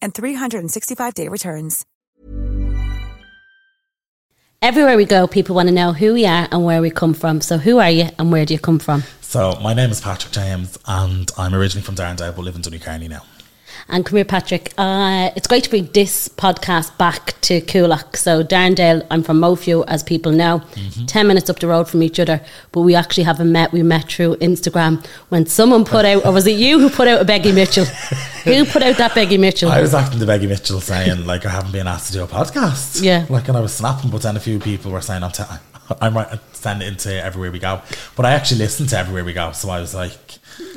and 365-day returns. Everywhere we go, people want to know who we are and where we come from. So who are you and where do you come from? So my name is Patrick James and I'm originally from Darndale but live in Donnycarney now. And come here, Patrick. Uh, it's great to bring this podcast back to Coolock. So, Darndale, I'm from Moatview, as people know, mm-hmm. 10 minutes up the road from each other. But we actually haven't met. We met through Instagram when someone put out, or was it you who put out a Peggy Mitchell? who put out that Peggy Mitchell? I was acting the Peggy Mitchell saying, like, I haven't been asked to do a podcast. Yeah. Like, and I was snapping, but then a few people were saying, I'm, t- I'm right, send it into Everywhere We Go. But I actually listened to Everywhere We Go. So I was like,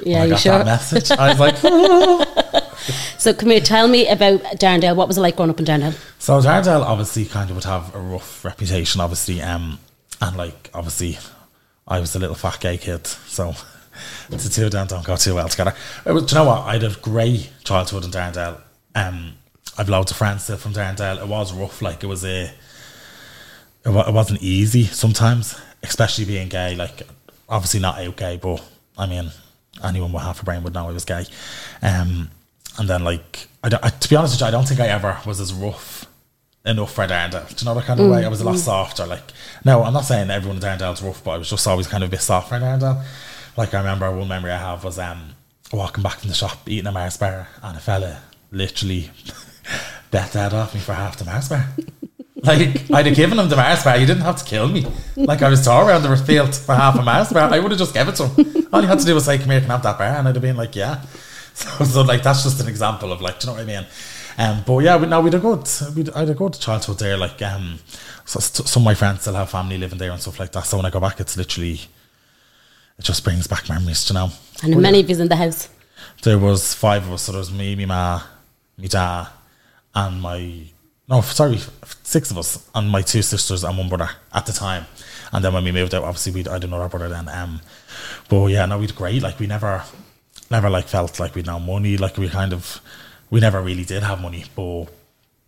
yeah, I got sure? that message. I was like, oh. So, come here, tell me about Darndale. What was it like growing up in Darndale? So, Darndale obviously kind of would have a rough reputation, obviously, um, and like obviously, I was a little fat gay kid, so the two of them don't go too well together. Do you know what? I had a great childhood in Darndale. Um, I've loads of friends still from Darndale. It was rough, like it was a, it, it wasn't easy sometimes, especially being gay. Like, obviously not out gay, but I mean, anyone with half a brain would know I was gay. Um, and then like I, I, to be honest with you, I don't think I ever was as rough enough for Darndale. Do you know that kind of mm, way? I was a lot mm. softer. Like no, I'm not saying everyone in Darndale's rough, but I was just always kind of a bit softer in Darndale. Like I remember one memory I have was um walking back from the shop eating a Mars bar and a fella literally bet that off me for half the Mars bar. Like I'd have given him the Mars bar, you didn't have to kill me. Like I was tall around the field for half a Mars bar, I would have just given it to him. All he had to do was say, "Come here, can have that bar," and I'd have been like, "Yeah." So, so like that's just an example of like, do you know what I mean? Um, but yeah, we, now we'd a good, we'd, I'd a good childhood there. Like, um, so some of my friends still have family living there and stuff like that. So when I go back, it's literally, it just brings back memories, you know. And many of you in the house? There was five of us. So there was me, me ma, me dad, and my no, sorry, six of us, and my two sisters and one brother at the time. And then when we moved out, obviously we I had another brother then. Um, but yeah, no, we'd great. Like we never never like felt like we'd no money. Like we kind of we never really did have money, but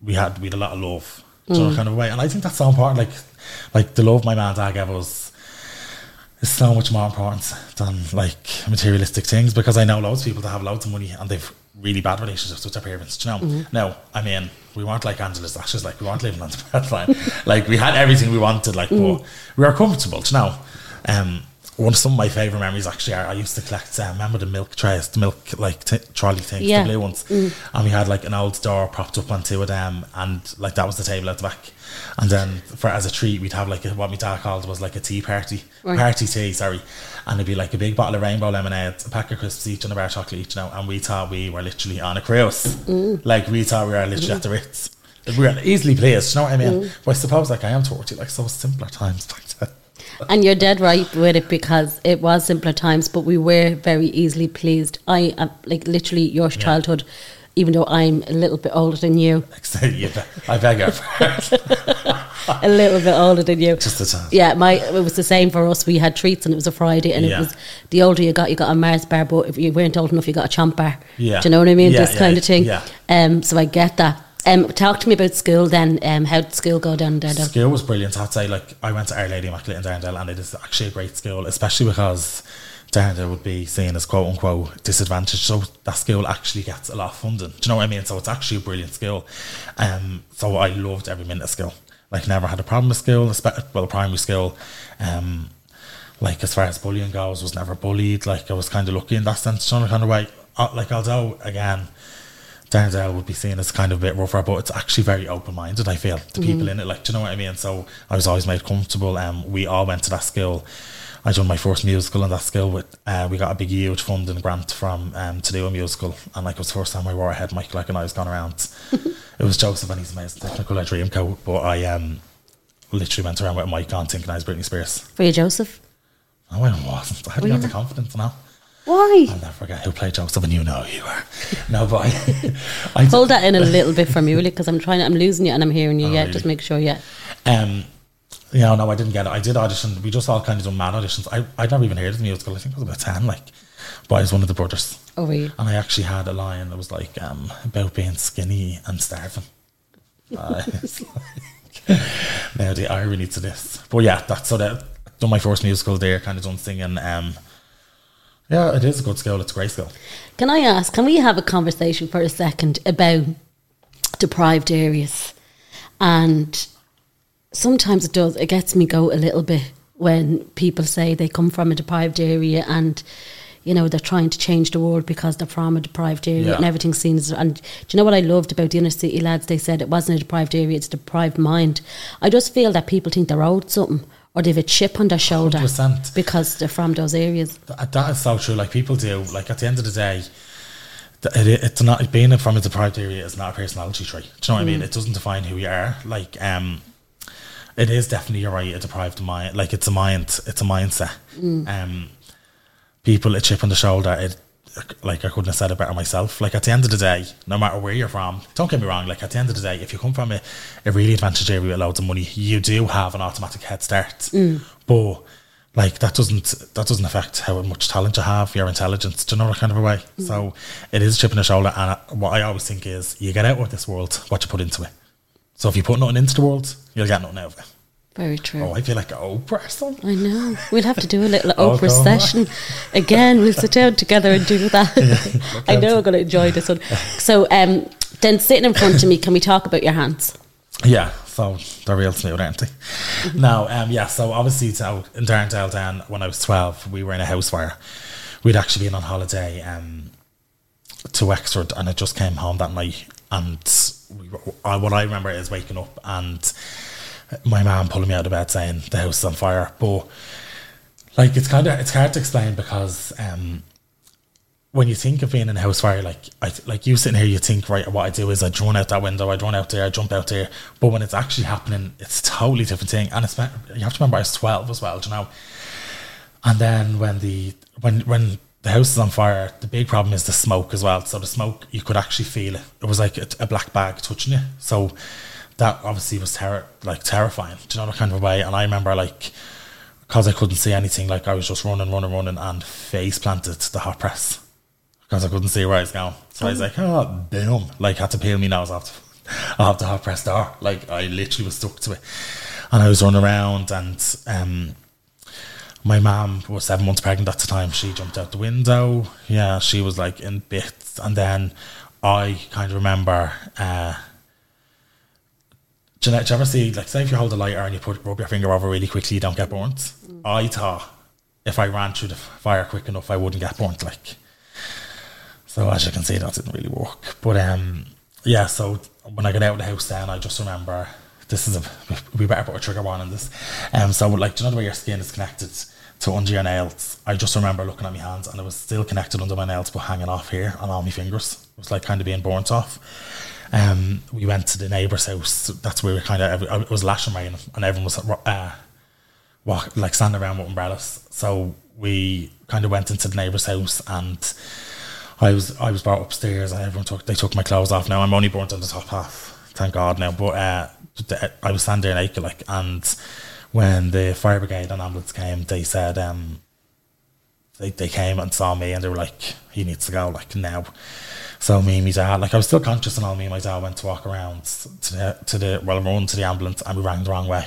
we had we had a lot of love, mm. sort of kind of way. And I think that's so important. Like like the love my man dad gave us is so much more important than like materialistic things because I know loads of people that have loads of money and they've really bad relationships with their parents. Do you know? Mm-hmm. No, I mean we weren't like Angela's ashes. Like we weren't living on the breadline. like we had everything we wanted. Like mm. but we were comfortable. Do you know? Um, one of some of my favorite memories actually are I used to collect. Um, remember the milk trays, the milk like t- trolley things, yeah. the blue ones, mm. and we had like an old door propped up on two of them, and like that was the table at the back. And then for as a treat, we'd have like a, what my dad called was like a tea party, right. party tea, sorry, and it'd be like a big bottle of rainbow lemonade, a pack of crisps each, and a bar of chocolate each. Now, and we thought we were literally on a cruise, mm. like we thought we were literally mm. at the Ritz. We were easily pleased, you know what I mean? Mm. But I suppose like I am you, like so simpler times back then and you're dead right with it because it was simpler times, but we were very easily pleased. I uh, like literally your yeah. childhood, even though I'm a little bit older than you. I beg your pardon. a little bit older than you. Just the time. Yeah, my it was the same for us. We had treats and it was a Friday, and yeah. it was the older you got, you got a Mars bar, but if you weren't old enough, you got a chomp bar. Yeah, do you know what I mean? Yeah, this kind of thing. Yeah. Um. So I get that. Um, talk to me about school then. Um, how did school go down there? School was brilliant. I'd say like I went to Our Lady Immaculate in Darndale, and it is actually a great school, especially because Darndale would be seen as quote unquote disadvantaged. So that school actually gets a lot of funding. Do you know what I mean? So it's actually a brilliant school. Um, so I loved every minute of school. Like never had a problem with school, especially well primary school. Um, like as far as bullying goes, was never bullied. Like I was kind of lucky in that sense, you know, kind of way. Uh, like although again Darndale would be seen as kind of a bit rougher, but it's actually very open minded. I feel the people in it, like, do you know what I mean? So I was always made comfortable. Um, we all went to that school. I done my first musical in that school with. Uh, we got a big huge funding grant from um, to do a musical, and like it was the first time I wore a head mic. Like, and I was gone around. it was Joseph and he's amazing Technicolor Dreamcoat, but I um literally went around with a mic on thinking I was Britney Spears. For you, Joseph. I wasn't. I Were got you the confidence now. Why? I'll never forget who played Joseph, and you know who you are. No, but I, I Hold that in a little bit for me, really. Because I'm trying. I'm losing you, and I'm hearing you. Oh, yeah, really? just make sure. Yeah. Um, yeah, no, I didn't get it. I did audition. We just all kind of done mad auditions. I, I'd never even heard of the musical. I think I was about 10, like, but I was one of the brothers. Oh, you? And I actually had a line that was like, um, about being skinny and starving. Uh, like, now the irony to this. But yeah, that's sort of done my first musical there, kind of done singing. Um, yeah, it is a good skill. It's a great skill. Can I ask? Can we have a conversation for a second about deprived areas? And sometimes it does. It gets me go a little bit when people say they come from a deprived area and you know they're trying to change the world because they're from a deprived area Yeah. and everything's seen as and do you know what I loved about the inner city lads they said it wasn't a deprived area it's a deprived mind I just feel that people think they're owed something or they've a chip on their shoulder 100%. because they're from those areas Th- that is so true. Like people do. Like at the end of the day, it, it's not being from a deprived area is not a personality trait. Do you know what I mean? It doesn't define who you are. Like um, it is definitely you're right. A deprived mind. Like it's a mind. It's a mindset. Um, people a chip on the shoulder. It like I couldn't have said it better myself. Like at the end of the day, no matter where you're from, don't get me wrong. Like at the end of the day, if you come from a, a really advantaged area with loads of money, you do have an automatic head start. Mm. But like that doesn't that doesn't affect how much talent you have, your intelligence. Do you know that kind of a way? Mm. So it is a chip on the shoulder. And what I always think is, you get out of this world what you put into it. So if you put nothing into the world, you'll get nothing out of it. Very true Oh, I feel like an Oprah or something. I know. We'll have to do a little Oh, Oprah on. session again. We'll sit down together and do that. I know I'm going to enjoy this one. So, um, then sitting in front of me, can we talk about your hands? Yeah, so they're real smooth, aren't they? Now, um, yeah, so obviously, so in Darndale down when I was 12, we were in a house fire. We'd actually been on holiday um, to Wexford and I just came home that night. And we, I, what I remember is waking up and my mum pulling me out of bed saying the house is on fire. But like, it's kind of it's hard to explain because um, when you think of being in a house fire, like I, like you sitting here, you think right. What I do is I run out that window, I run out there, I jump out there. But when it's actually happening, it's a totally different thing. And it's you have to remember I was twelve as well, you know. And then when the when when the house is on fire, the big problem is the smoke as well. So the smoke, you could actually feel it. It was like a, a black bag touching you. So that obviously was terror, like terrifying. Do you know kind of way? And I remember like because I couldn't see anything, like I was just running, running, running, and face planted the hot press because I couldn't see where I was going. So I was like, oh, boom. Like, had to peel me nose off the, off the hot press door. Like, I literally was stuck to it. And I was running around, and um, my mom was seven months pregnant at the time. She jumped out the window. Yeah, she was like in bits. And then I kind of remember. Uh, do you, ever see, like, say if you hold a lighter and you put rub your finger over really quickly, you don't get burnt? I thought if I ran through the fire quick enough, I wouldn't get burnt. Like, so as you can see, that didn't really work. But um, yeah. So when I got out of the house, then I just remember this is a we better put a trigger warning on this. Um, so like, do you know the way your skin is connected to under your nails? I just remember looking at my hands and it was still connected under my nails, but hanging off here on all my fingers. It was like kind of being burnt off. Um, we went to the neighbour's house. That's where we kind of it was lashing rain and everyone was uh, walk, like standing around with umbrellas. So we kind of went into the neighbour's house and I was I was brought upstairs and everyone took they took my clothes off. Now I'm only burnt on the top half, thank God now. But uh, I was standing there naked like, and when the fire brigade and ambulance came, they said um, they they came and saw me and they were like, he needs to go like now. So me and my dad, like I was still conscious and all. Me and my dad went to walk around to the to the well, run to the ambulance and we rang the wrong way.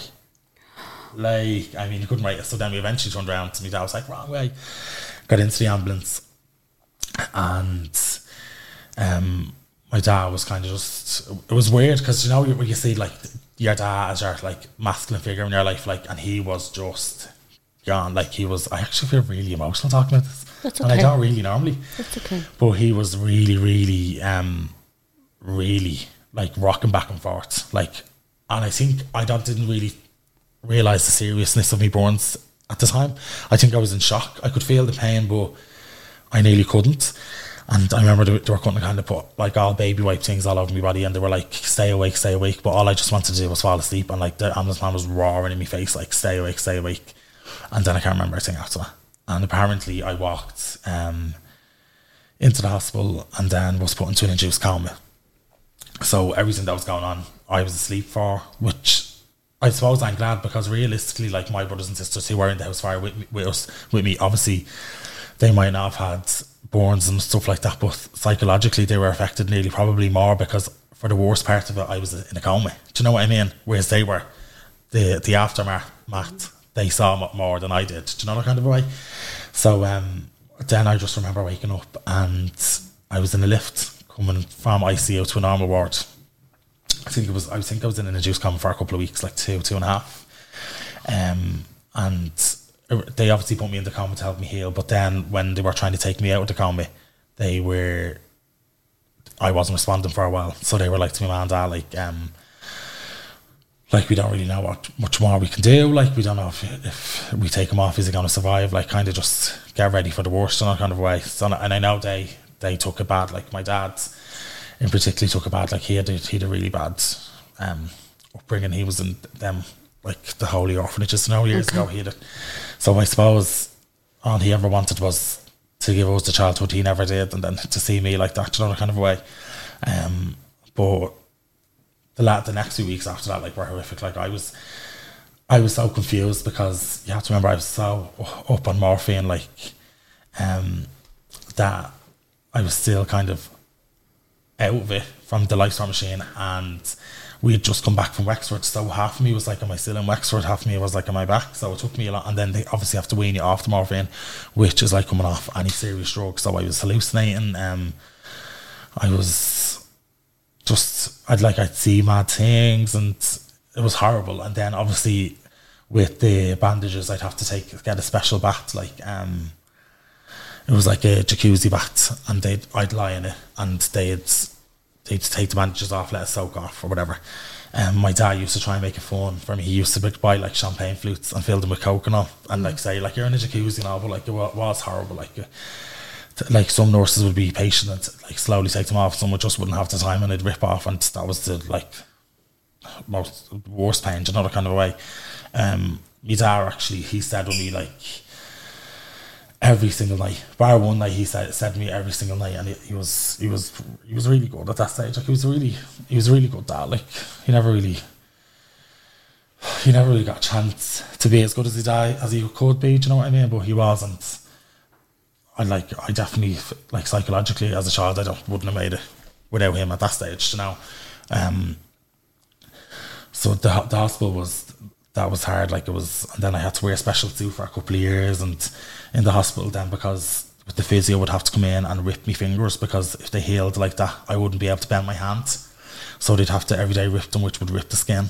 Like I mean, you couldn't wait. So then we eventually turned around to me dad. was like, wrong way. Got into the ambulance and um, my dad was kind of just it was weird because you know when you see like your dad as your like masculine figure in your life like and he was just gone like he was I actually feel really emotional talking about this That's and I don't really normally That's okay. but he was really really um really like rocking back and forth. Like, and I think I don't didn't really realize the seriousness of me burns at the time. I think I was in shock. I could feel the pain, but I nearly couldn't. And I remember they, they were going to kind of put like all baby wipe things all over my body, and they were like, "Stay awake, stay awake." But all I just wanted to do was fall asleep, and like the ambulance man was roaring in my face, like, "Stay awake, stay awake." And then I can't remember a thing after that. And apparently, I walked um, into the hospital and then was put into an induced coma. So everything that was going on, I was asleep for, which I suppose I'm glad because realistically, like my brothers and sisters who were in the house fire with with us, with me, obviously they might not have had burns and stuff like that, but psychologically they were affected nearly probably more because for the worst part of it, I was in a coma. Do you know what I mean? Whereas they were the the aftermath, they saw more than I did. Do you know that kind of way? So um, then I just remember waking up and I was in a lift coming from ICU to a normal ward. I think it was. I think I was in an induced coma for a couple of weeks, like two, two and a half. Um, and they obviously put me in the coma to help me heal. But then when they were trying to take me out of the coma, they were. I wasn't responding for a while, so they were like to me, man, dad, like, um, like we don't really know what much more we can do. Like we don't know if, if we take him off, is he going to survive? Like kind of just get ready for the worst in that kind of way. So, and I know they they took it bad. Like my dad, in particular, took it bad. Like he had a, he had a really bad um, upbringing. He was in them like the holy orphanages. You know, years okay. ago he had it. So I suppose all he ever wanted was to give us the childhood he never did, and then to see me like that, you know, kind of way. Um, but the la- the next few weeks after that, like, were horrific. Like, I was, I was so confused because you have to remember I was so up on morphine, like, um, that I was still kind of out of it from the lifestyle machine and we had just come back from Wexford, so half of me was like, "Am I still in Wexford?" Half of me was like, "Am I back?" So it took me a lot, and then they obviously have to wean you off the morphine, which is like coming off any serious drug. So I was hallucinating. Um, I was just, I'd like, I'd see mad things, and it was horrible. And then obviously with the bandages, I'd have to take get a special bath, like um, it was like a jacuzzi bath, and they'd I'd lie in it, and they'd they'd take the bandages off, let it soak off or whatever. Um, my dad used to try and make it fun for me. He used to buy like champagne flutes and fill them with coconut and like say like you're in a jacuzzi now, but like it was horrible. Like, uh, like some nurses would be patient and like slowly take them off. Some would just wouldn't have the time and they'd rip off, and that was the like most worst pain, in another kind of way. Um, my dad actually he said with me like every single night. Bar one night, he said said to me every single night, and he, he, was he was he was really good at that stage. Like he was really he was really good dad. Like he never really he never really got a chance to be as good as he died as he could be. Do you know what I mean? But he wasn't. I like I definitely like psychologically as a child, I don't wouldn't have made it without him at that stage. You know. Um, so the the hospital was that was hard. Like it was, and then I had to wear a special suit for a couple of years, and in the hospital then because the physio would have to come in and rip me fingers because if they healed like that, I wouldn't be able to bend my hands. So they'd have to every day rip them, which would rip the skin.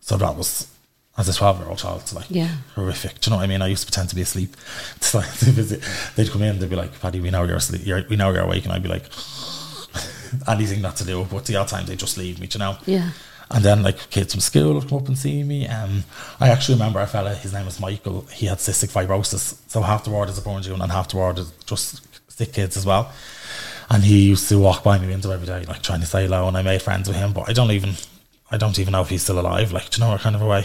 So that was as a 12 year old child, it's like yeah. horrific. Do you know what I mean? I used to pretend to be asleep. So they'd come in, they'd be like, Paddy, we know you're asleep, you're, we know you're awake. And I'd be like, anything not to do. But the other time they just leave me, do you know? Yeah. And then like kids from school would come up and see me. Um, I actually remember a fella, his name was Michael. He had cystic fibrosis, so half the ward is a born June and half the ward is just sick kids as well. And he used to walk by me window every day, like trying to say hello. And I made friends with him, but I don't even, I don't even know if he's still alive. Like, do you know, what kind of a way.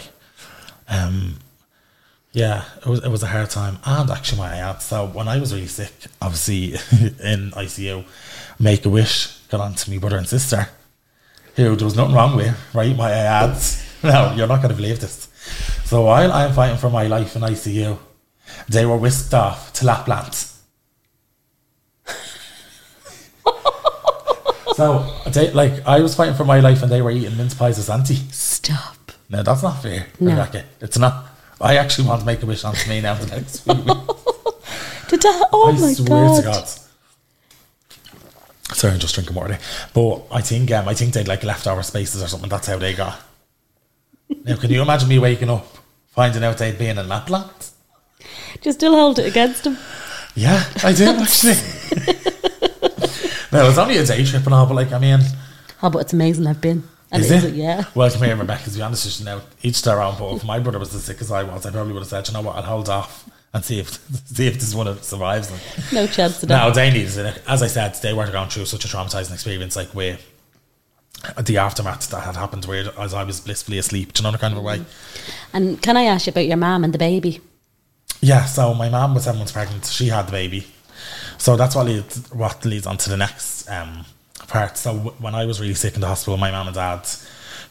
Um, yeah, it was it was a hard time, and actually my aunt. So when I was really sick, obviously in ICU, Make a Wish got on to me brother and sister who there was nothing wrong with, right? My ads. No, you're not going to believe this. So while I'm fighting for my life in ICU, they were whisked off to Lapland. so, they, like, I was fighting for my life and they were eating mince pies as auntie. Stop. No, that's not fair, No. Rebecca. It's not. I actually want to make a wish on me now the next week. Did that? Oh I my swear god. to God. Sorry, I'm just drinking water. But I think um, I think they'd like leftover spaces or something. That's how they got. now, can you imagine me waking up, finding out they'd been in Lapland? Do you still hold it against them? Yeah, I do actually. no, it's only a day trip and all, but like, I mean, Oh, but it's amazing I've been. And Is is it? it? Yeah. Well, come here, Rebecca. To be honest you, now each their own. But if my brother was as sick as I was, I probably would have said, "You know what? I'll hold off and see if see if this one survives." Like, No chance to that. No, they needed it. As I said, they were going through such a traumatizing experience, like where the aftermath that had happened, where as I was blissfully asleep, do you know kind of a way. And can I ask you about your mum and the baby? Yeah, so my mum was seven months pregnant. She had the baby, so that's what leads what leads on to the next um, part. So w- when I was really sick in the hospital, my mum and dad,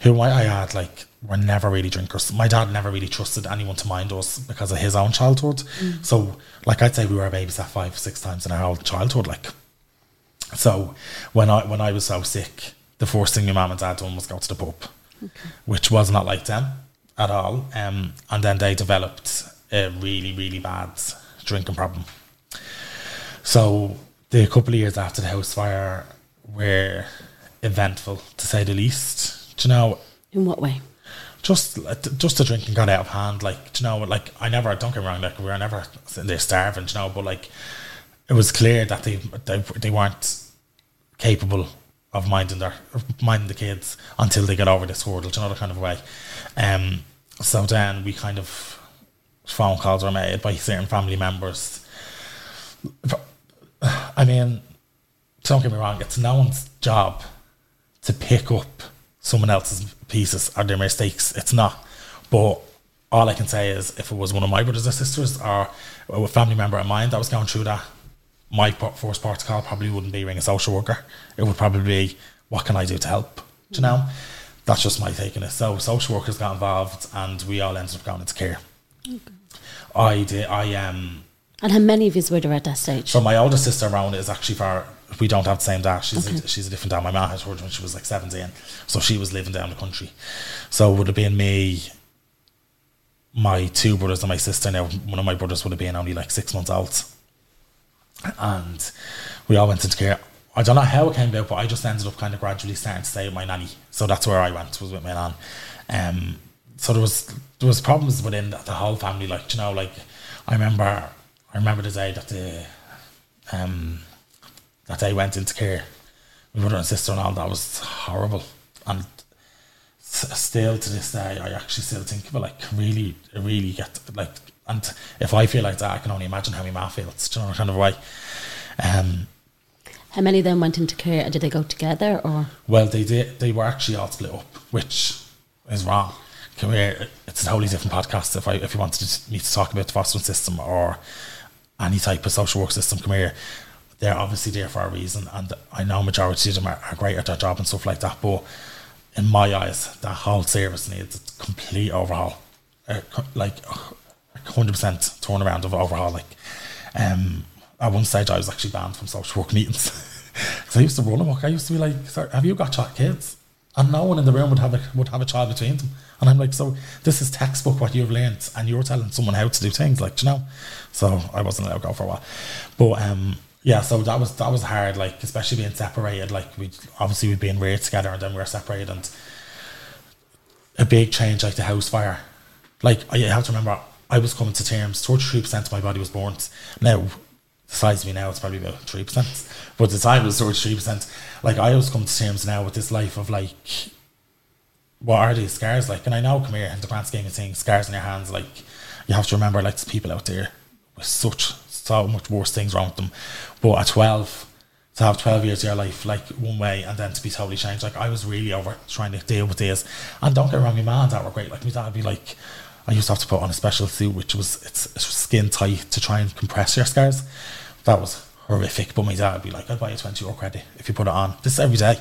who I, I had like, were never really drinkers. My dad never really trusted anyone to mind us because of his own childhood. So, like I'd say, we were babysat five, six times in our whole childhood. Like, so when I when I was so sick, the first thing my mum and dad done was go to the pub, which was not like them at all. Um, and then they developed a really really bad drinking problem. So the couple of years after the house fire were eventful to say the least. Do you know? In what way? just just the drinking got out of hand. Like, do you know, like I never don't get me wrong, like we were never sitting there starving, do you know, but like it was clear that they they, they weren't capable of minding their minding the kids until they got over this hurdle, do you know, the kind of way. Um so then we kind of phone calls were made by certain family members. I mean, don't get me wrong, it's no one's job to pick up someone else's pieces or their mistakes. It's not. But all I can say is if it was one of my brothers or sisters or a family member of mine that was going through that, my first protocol probably wouldn't be ring a social worker. It would probably be, what can I do to help? Do you know? That's just my take on it. So social workers got involved and we all ended up going into care. I did, I um And how many of you were there at that stage? so my older sister Rona is actually far. We don't have the same dad. She's a, she's a different dad. My mum had her when she was like seventeen, so she was living down the country. So it would have been me, my two brothers and my sister. Now one of my brothers would have been only like six months old, and we all went into care. I don't know how it came about, but I just ended up kind of gradually starting to stay with my nanny. So that's where I went was with my nan. Um, so there was there was problems within the, the whole family. Like you know, like I remember I remember the day that the um that they went into care. My brother and sister and all that was horrible, and still to this day, I actually still think it like really, really get like. And if I feel like that, I can only imagine how my ma feels. You know kind of way? Um, How many of them went into care? Did they go together or? Well, they did. They were actually all split up, which is wrong. Come here. It's a totally different podcast. If I if you wanted me to talk about the fostering system or any type of social work system, come here. They're obviously there for a reason, and I know majority of them are, are great at their job and stuff like that. But in my eyes, that whole service needs a complete overhaul, co- like hundred percent turnaround of overhaul. Like, um, at one stage, I was actually banned from social work meetings because I used to run them. I used to be like, "Sir, have you got kids?" And no one in the room would have a would have a child between them. And I'm like, so this is textbook what you've learned, and you're telling someone how to do things, like you know. So I wasn't allowed to go for a while, but um, yeah. So that was that was hard, like especially being separated. Like we obviously we'd been reared together, and then we were separated, and a big change like the house fire. Like I have to remember, I was coming to terms. Thirty-three percent of my body was burnt. Now, the size of me now, it's probably about three percent. But the time, was thirty-three percent. Like I was coming to terms now with this life of like, what are these scars like? And I know, come here, in the grand scheme of things, scars in your hands. Like you have to remember, like people out there with such so much worse things with them. But at twelve. To have 12 years of your life like one way and then to be totally changed. Like I was really over trying to deal with this. And don't get wrong, my mom and dad were great. Like my dad would be like, I used to have to put on a special suit which was it's, it's skin tight to try and compress your scars. That was horrific. But my dad would be like, I'll buy you 20 euro credit if you put it on. This every day.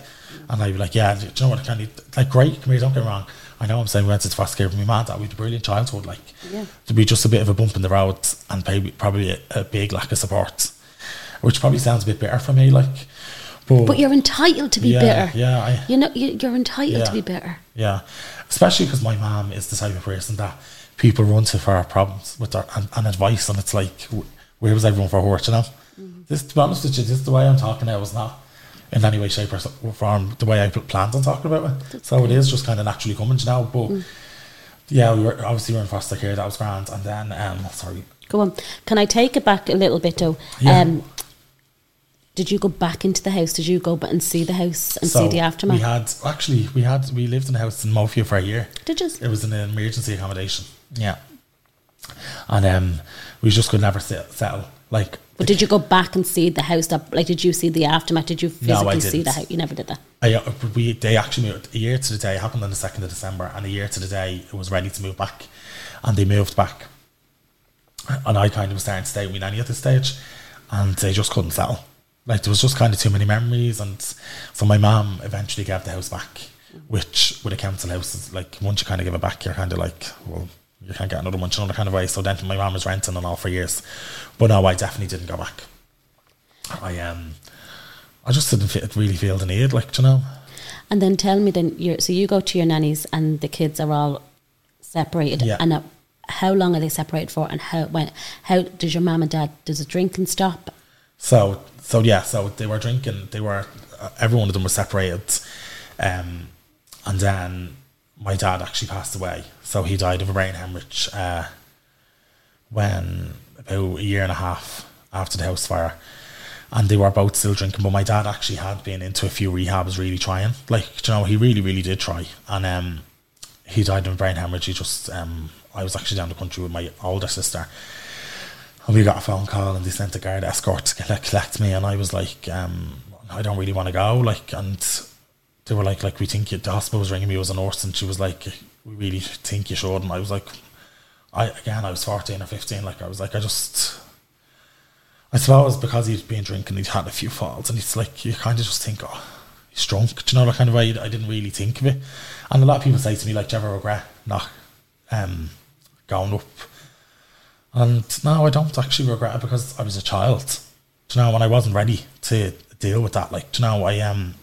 And I'd be like, yeah, do you know what I kind of like great, come here, don't get wrong. I know I'm saying we went to care, but my and dad, we had a brilliant childhood. Like Yeah. to be just a bit of a bump in the road and maybe probably a, a big lack of support. Which probably sounds a bit bitter for me, like but, But you're entitled to be yeah, bitter. Yeah, I, You know, you, you're entitled to be bitter. yeah, especially because my mom is the type of person that people run to for problems with their and, and advice, and it's like, where was everyone for her? You know, mm-hmm. this to be honest with you, this the way I'm talking now is not in any way, shape, or form the way I pl- planned on talking about it. so it is just kind of naturally coming, you know. But yeah, we were obviously we were in foster care. That was grand, and then um, sorry, Go on. Can I take it back a little bit though? Yeah. Um, Did you go back into the house? Did you go back and see the house and see the aftermath? We had actually we had we lived in a house in Moatview for a year. Did you? It was an emergency accommodation. Yeah, and um, we just could never settle. Like, But did you go back and see the house? That like, did you see the aftermath? Did you No, I physically see the house? You never did that. I, uh, we they actually moved a year to the day. It happened on the second of December, and a year to the day it was ready to move back, and they moved back. And I kind of was starting to stay with nanny at this stage, and they just couldn't settle. Like there was just kind of too many memories, and so my mum eventually gave the house back, which with a council house is like once you kind of give it back, you're kind of like, well, you can't get another one, you know, kind of way. So then my mum was renting and all for years, but no, I definitely didn't go back. I um, I just didn't fe- really feel the need, like you know. And then tell me, then you so you go to your nannies and the kids are all separated. Yeah. And uh, how long are they separated for? And how when how does your mum and dad does the drinking stop? So so yeah, so they were drinking. They were uh, every one of them was separated, um, and then my dad actually passed away. So he died of a brain hemorrhage uh, when about a year and a half after the house fire, and they were both still drinking. But my dad actually had been into a few rehabs, really trying. Like you know, he really really did try, and um, he died of a brain hemorrhage. He just um, I was actually down the country with my older sister. And we got a phone call and they sent a guard escort to collect, me and I was like, um, I don't really want to go. Like, and they were like, like we think you, the hospital was ringing me as a nurse and she was like, we really think you should. And I was like, I again, I was fourteen or fifteen. Like, I was like, I just, I suppose because he'd been drinking, he'd had a few falls, and it's like you kind of just think, oh, he's drunk. Do you know that kind of way? I didn't really think of it. And a lot of people say to me, like, do you ever regret not um, going up? And no, I don't actually regret it because I was a child. Do you know, when I wasn't ready to deal with that, like, do you know, I um,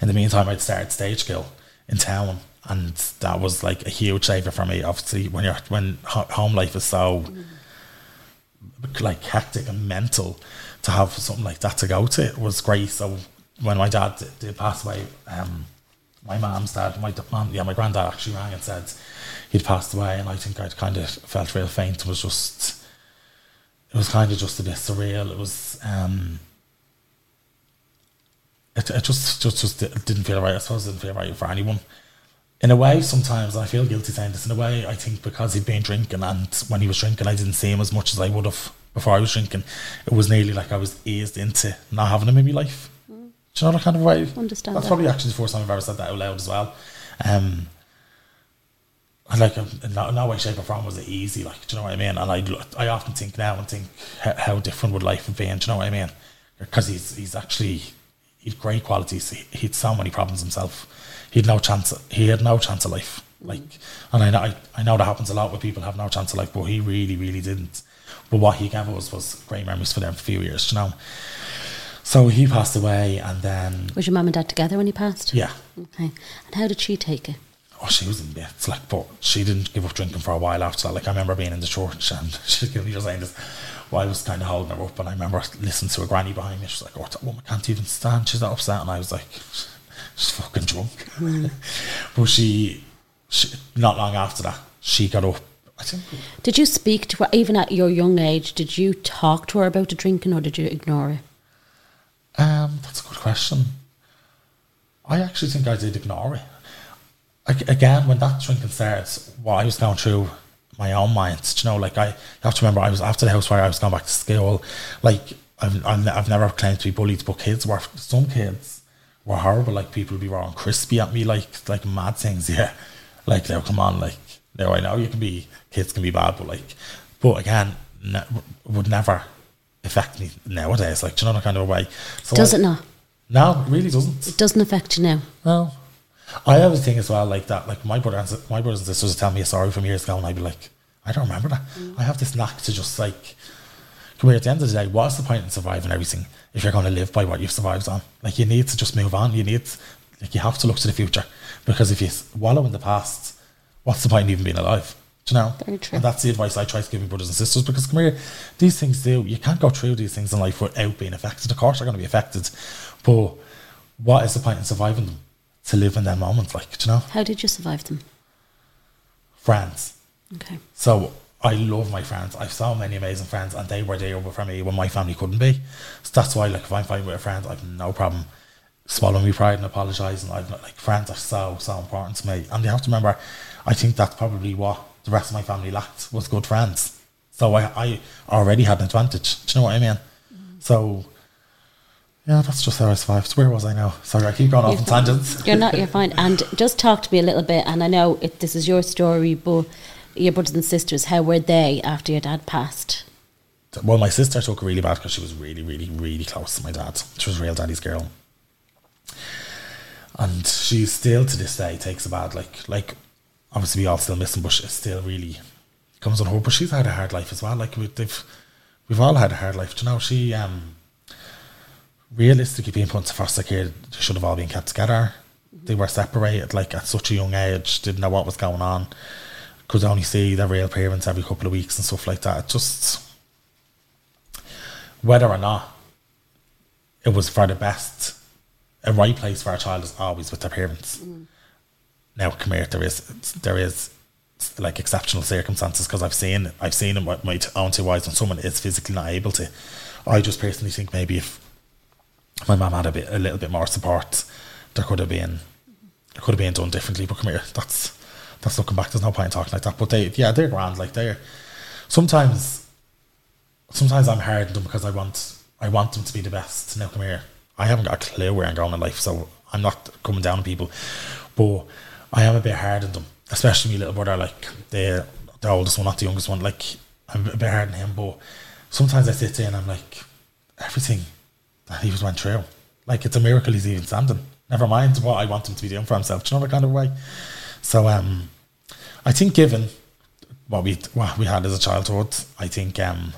in the meantime, I'd started stage skill in town, and that was like a huge saver for me. Obviously, when you're when ho- home life is so like hectic and mental, to have something like that to go to was great. So when my dad did, did pass away, um, my mom's dad, my mom, yeah, my granddad actually rang and said he'd passed away, and I think I'd kind of felt real faint. It was just, it was kind of just a bit surreal. It was, um, it, it just, just, just didn't feel right. I suppose it didn't feel right for anyone. In a way, sometimes I feel guilty saying this. In a way, I think because he'd been drinking, and when he was drinking, I didn't see him as much as I would have before I was drinking. It was nearly like I was eased into not having him in my life. Do you know that kind of way? Understand That's that. probably actually the first time I've ever said that out loud as well. Um, and like in no, no way, shape, or form was it easy. Like, do you know what I mean? And I, look- I often think now and think how, how different would life have been. Do you know what I mean? Because he's he's actually he'd great qualities. He, he had so many problems himself. He had no chance. He had no chance of life. Mm. Like, and I know I, I know that happens a lot where people have no chance of life, but he really, really didn't. But what he gave us was great memories for them for a few years. You know. So he passed away, and then Was your mum and dad together when he passed? yeah, Okay. And how did she take it? Oh, she was in bits, like, but she didn't give up drinking for a while after that. Like, I remember being in the church and she was just saying this, well, I was kind of holding her up, and I remember listening to a granny behind me. She's like, oh, that woman can't even stand. She's that upset. And I was like, she's fucking drunk. but she, she, not long after that, she got up. I think, Did you speak to her even at your young age? Did you talk to her about the drinking or did you ignore it? um, that's a good question. I actually think I did ignore it. Ag- Again, when that drinking started, what I was going through my own mind, do you know, like I you have to remember, I was after the house fire, I was going back to school. Like I've, I've I've never claimed to be bullied, but kids were some kids were horrible. Like people would be wrong crispy at me, like like mad things. Yeah, like now come on, like now I know you can be kids can be bad, but like, but again, ne- would never affect me nowadays. Like do you know, that kind of a way. So Does I- it not? No, it really doesn't. It doesn't affect you now. No. I have a thing as well like that. Like my brother and my brothers and sisters would tell me a story from years ago, and I'd be like, I don't remember that. Mm. I have this knack to just like, come here. At the end of the day, what's the point in surviving everything if you're going to live by what you've survived on? Like you need to just move on. You need, like, you have to look to the future because if you wallow in the past, what's the point in even being alive? Do you know? Very true. And that's the advice I try to give my brothers and sisters because come here, these things do. You can't go through these things in life without being affected. Of course, they're going to be affected, but what is the point in surviving them? To live in that moment, like do you know, How did you survive them? friends. Okay. So I love my friends. I've so many amazing friends, and they were there for me when my family couldn't be. So that's why, like, if I'm fighting with a friend, I've no problem swallowing my pride and apologising. I've like friends are so so important to me, and you have to remember. I think that's probably what the rest of my family lacked was good friends. So I I already had an advantage. Do you know what I mean? Mm-hmm. So yeah, that's just how I survived. Where was I now? Sorry, I keep going off on tangents. You're not. You're fine. And just talk to me a little bit. And I know it, this is your story, but your brothers and sisters, how were they after your dad passed? Well, my sister took it really bad because she was really, really, really close to my dad. She was real daddy's girl, and she still to this day takes a bad like like. Obviously, we all still miss him, but it still really comes on her. But she's had a hard life as well. Like we, they've, we've all had a hard life. Do you know, she um, realistically being put into foster care, they should have all been kept together. They were separated like at such a young age, didn't know what was going on, could only see their real parents every couple of weeks and stuff like that. It just whether or not it was for the best, a right place for a child is always with their parents. Mm. Now, come here, there is there is like exceptional circumstances because I've seen I've seen it with my own two eyes when someone is physically not able to. I just personally think maybe if my mum had a bit a little bit more support, there could have been it could have been done differently. But come here, that's that's looking back. There's no point in talking like that. But they, yeah, they're grand. Like they're sometimes, sometimes I'm hard on them because I want I want them to be the best. Now come here, I haven't got a clue where I'm going in life, so I'm not coming down on people. But I am a bit hard on them, especially my little brother. Like the the oldest one, not the youngest one. Like I'm a bit hard on him, but sometimes I sit there and I'm like, everything he was went through, like it's a miracle he's even standing. Never mind what I want him to be doing for himself. Do you know that kind of way? So um, I think given what we what we had as a childhood, I think um,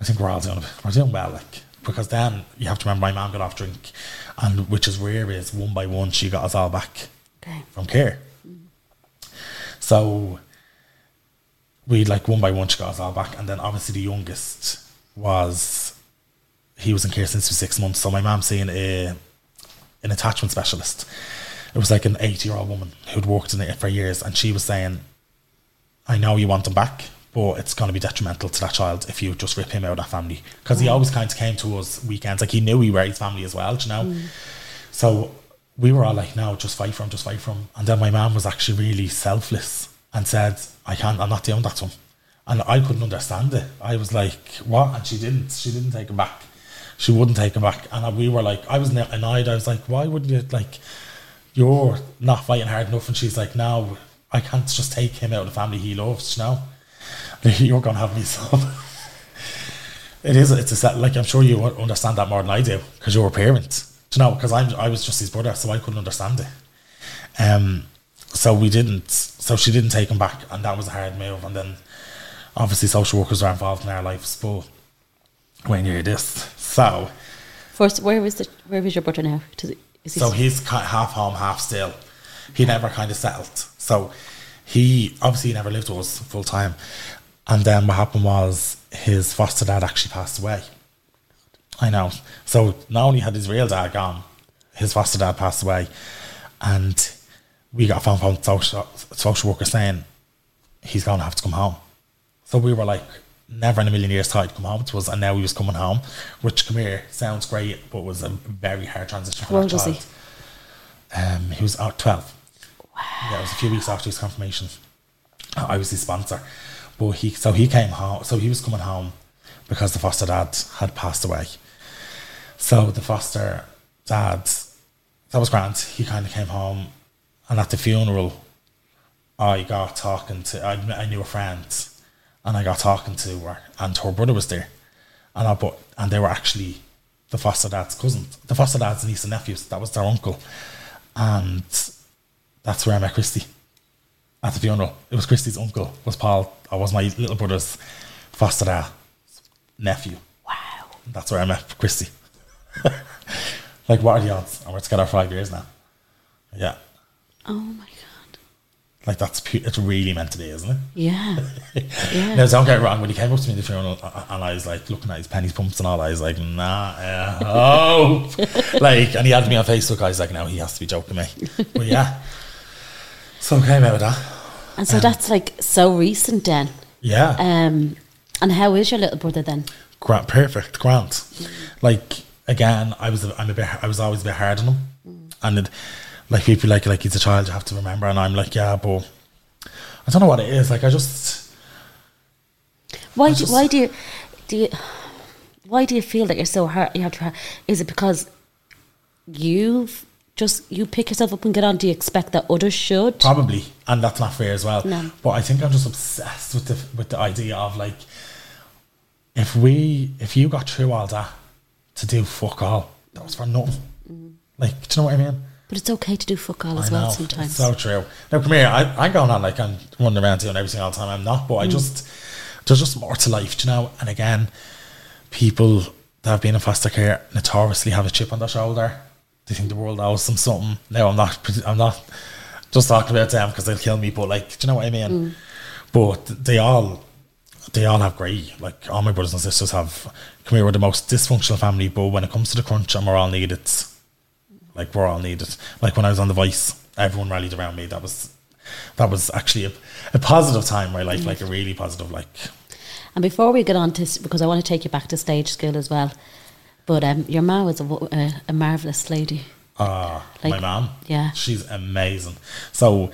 I think we're all doing we're doing well. Like because then you have to remember my mum got off drink, and which is rare is one by one she got us all back Okay. from care. So we like one by one she got us all back, and then obviously the youngest was he was in care since he was six months. So my mum seeing a an attachment specialist. It was like an eighty year old woman who'd worked in it for years, and she was saying, "I know you want him back." But it's going to be detrimental to that child if you just rip him out of that family. Because he mm. always kind of came to us weekends. Like he knew we were his family as well, you know? Mm. So we were all like, no, just fight for him, just fight for him. And then my mum was actually really selfless and said, I can't, I'm not doing that to him. And I couldn't understand it. I was like, what? And she didn't. She didn't take him back. She wouldn't take him back. And we were like, I was annoyed. I was like, why wouldn't you, like, you're not fighting hard enough. And she's like, no, I can't just take him out of the family he loves, you know? You're to have me son. It is. It's a set. Like I'm sure you understand that more than I do because you're a parent. You know? Because I'm. I was just his brother, so I couldn't understand it. Um. So we didn't. So she didn't take him back, and that was a hard move. And then, obviously, social workers are involved in our lives. But when you're this, so First, where was the where was your brother now? It, is he so he's half home, half still. He never kind of settled. So he obviously never lived with us full time. And then what happened was his foster dad actually passed away. I know. So not only had his real dad gone, his foster dad passed away, and we got a phone from social social worker saying he's going to have to come home. So we were like, never in a million years thought he'd come home to us, and now he was coming home. Which, come here, sounds great, but was a very hard transition for How that old was he? child. Um, he was out twelve. Yeah, it was a few weeks after his confirmation. I was his sponsor, but he so he came home. So he was coming home because the foster dad had passed away. So the foster dad, that was grand. He kind of came home, and at the funeral, I got talking to. I, I knew a friend, and I got talking to her, and her brother was there, and I but and they were actually the foster dad's cousins, the foster dad's niece and nephews. That was their uncle, and that's where I met Christy at the funeral. It was Christy's uncle, was Paul. I was my little brother's foster dad nephew. Wow. That's where I met Christy. like, what are the odds? And we're together five years now. Yeah. Oh my god. Like, that's pu- it's really meant to be, isn't it? Yeah. Yeah. Now, don't get wrong, when he came up to me the funeral uh, and I was like looking at his Penneys pumps and all, I was like, nah, yeah, oh. like, and he had me on Facebook, I was like, no, he has to be joking me. But yeah. So, came out of that. And so that's like so recent then. Yeah. Um, and how is your little brother then? Grant, perfect, Grant. Like again, I was I'm a bit I was always a bit hard on him, and it, like people like like he's a child you have to remember, and I'm like yeah, but I don't know what it is. Like I just Why? I do, just- why do you do you? Why do you feel that you're so hurt You have to. Is it because you've just you pick yourself up and get on? Do you expect that others should? probably, and that's not fair as well. No. But I think I'm just obsessed with the with the idea of like if we if you got through all that to do fuck all, that was for nothing. Mm-hmm. Like, do you know what I mean? But it's okay to do fuck all as I well sometimes. So true. Now, come here. I, I'm going on like I'm running around doing everything all the time. I'm not, but I hmm. just there's just more to life, do you know. And again, people that have been in foster care notoriously have a chip on their shoulder. They think the world owes them something. No, I'm not. I'm not just talking about them because they'll kill me. But like, do you know what I mean? Hmm. But they all they all have great like all my brothers and sisters have come here we're the most dysfunctional family but when it comes to the crunch and we're all needed like we're all needed. Like when I was on the voice everyone rallied around me. That was that was actually a, a positive time in my life like a really positive like And before we get on to, because I want to take you back to stage school as well, but um, your mom was a, a, a marvelous lady. ah my Like, mom yeah. she's amazing. So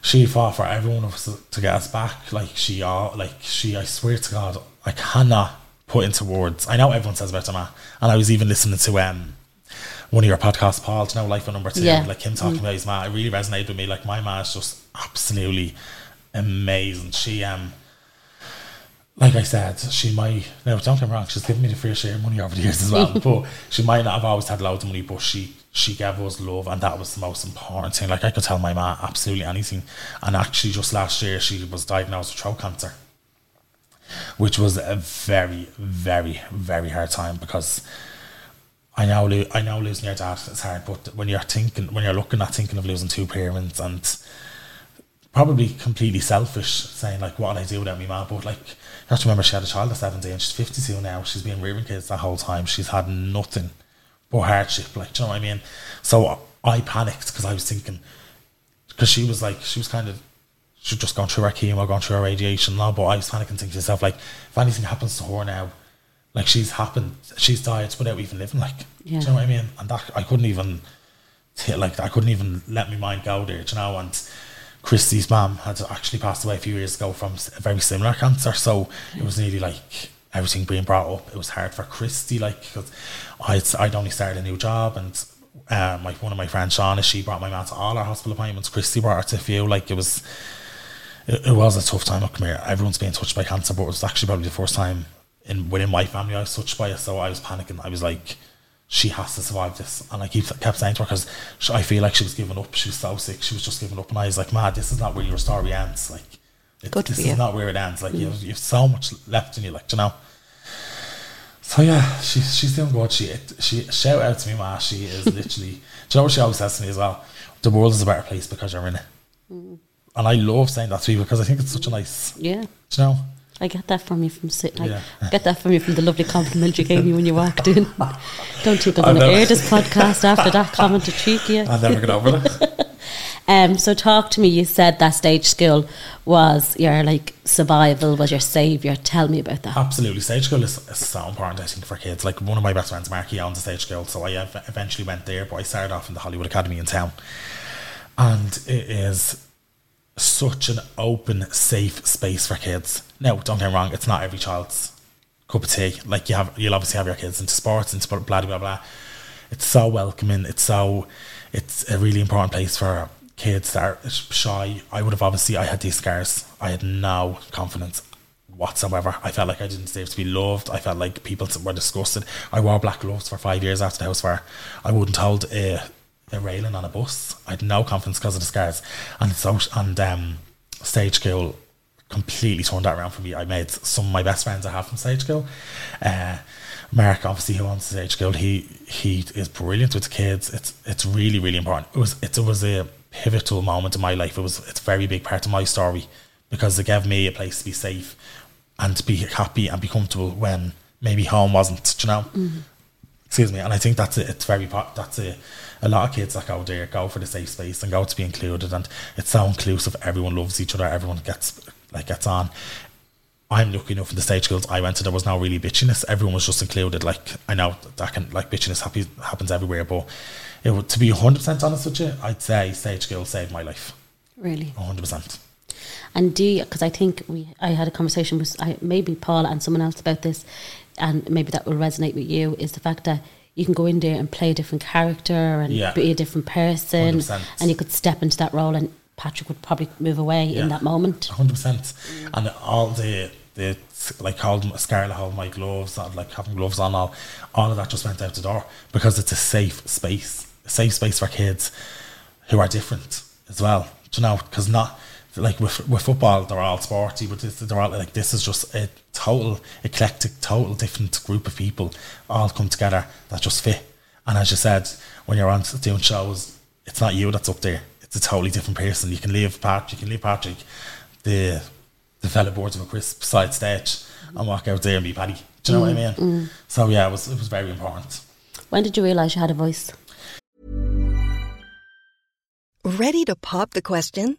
she fought for everyone of us to get us back. Like she all like she I swear to God I cannot put into words. I know everyone says about her ma and I was even listening to um one of your podcasts, Paul, to know life on number two, Yeah. like him talking about his ma, it really resonated with me. Like my ma is just absolutely amazing. She um like I said, she might now don't get me wrong, she's given me the free share of money over the years as well. but she might not have always had loads of money, but she she gave us love and that was the most important thing. Like I could tell my ma absolutely anything. And actually just last year she was diagnosed with throat cancer. Which was a very, very, very hard time because I know lo- I know losing your dad is hard, but when you're thinking when you're looking at thinking of losing two parents and probably completely selfish, saying like what will I do without me mum? But like you have to remember she had a child at seventeen, she's fifty two now, she's been rearing kids that whole time, she's had nothing but hardship, like do you know what I mean? So I panicked because I was thinking because she was like she was kind of she'd just gone through her chemo, gone through her radiation now, but I was panicking thinking to myself like if anything happens to her now, like she's happened she's died without even living like Yeah. do you know what I mean? And that I couldn't even like I couldn't even let my mind go there, do you know, and Christy's mum had actually passed away a few years ago from a very similar cancer, so it was nearly like everything being brought up. It was hard for Christy, like because I'd I'd only started a new job, and um, like one of my friends, Shauna, she brought my mum to all our hospital appointments. Christy brought her to a few. Like it was, it, it was a tough time. Look, come here, everyone's being touched by cancer, but it was actually probably the first time in within my family I was touched by it. So I was panicking. I was like, she has to survive this. And I keep kept saying to her because I feel like she was giving up. She was so sick. She was just giving up. And I was like, man, this is not where your story ends. Like, it, this is you. not where it ends. Like, you, have, you have so much left in you. Like, you know. So yeah, she, she's doing good. She she shout out to me, ma. She is literally. do you know what she always says to me as well? The world is a better place because you're in it. Mm. And I love saying that to people because I think it's such a nice. Yeah. Do you know? I get that from you from sit. I Yeah. get that from you from the lovely compliment you gave me when you walked in. Don't think I'm I going to air this podcast after that comment to cheek you. I'll never get over that. Um, so talk to me. You said that stage school was your like survival, was your savior. Tell me about that. Absolutely, stage school is, is so important. I think for kids. Like one of my best friends, Marky, owns a stage school, so I ev- eventually went there. But I started off in the Hollywood Academy in town, and it is such an open, safe space for kids. Now, don't get me wrong; it's not every child's cup of tea. Like you have, you'll obviously have your kids into sports, into blah blah blah. blah. It's so welcoming. It's so, it's a really important place for kids that are shy. I would have obviously, I had these scars. I had no confidence whatsoever. I felt like I didn't deserve to be loved. I felt like people were disgusted. I wore black gloves for five years after the house fire. I wouldn't hold a, a railing on a bus. I had no confidence because of the scars. And so and um, stage school completely turned that around for me. I made some of my best friends I have from stage school. Uh, Mark, obviously, who owns stage school, he he is brilliant with the kids. It's it's really really important. It was it, was a pivotal moment in my life. It was it's a very big part of my story because it gave me a place to be safe and to be happy and be comfortable when maybe home wasn't. You know excuse me and i think that's it it's very po- that's a, a lot of kids that go there go for the safe space and go to be included and it's so inclusive everyone loves each other everyone gets like gets on I'm lucky enough in the stage schools I went to, there was no really bitchiness. Everyone was just included. Like, I know that can, like, bitchiness happy, happens everywhere, but it would, to be 100% honest with you, I'd say stage schools saved my life. Really? 100%. And do you, because I think we, I had a conversation with I, maybe Paul and someone else about this, and maybe that will resonate with you, is the fact that you can go in there and play a different character and Yeah. be a different person, 100%. and you could step into that role, and Patrick would probably move away Yeah. in that moment. hundred percent. And all the the like holding Scarlett holding my gloves, and like having gloves on, all all of that just went out the door because it's a safe space, a safe space for kids who are different as well. Do you know? Because not like with with football, they're all sporty, but this, they're all like this is just a total eclectic, total different group of people all come together that just fit. And as you said, when you're on doing shows, it's not you that's up there. It's a totally different person. You can leave Patrick, you can leave Patrick, the the fella boards of a crisp beside stage and walk out there and be Paddy. Do you know what I mm, mean? Mm. So yeah, it was it was very important. When did you realise you had a voice? Ready to pop the question?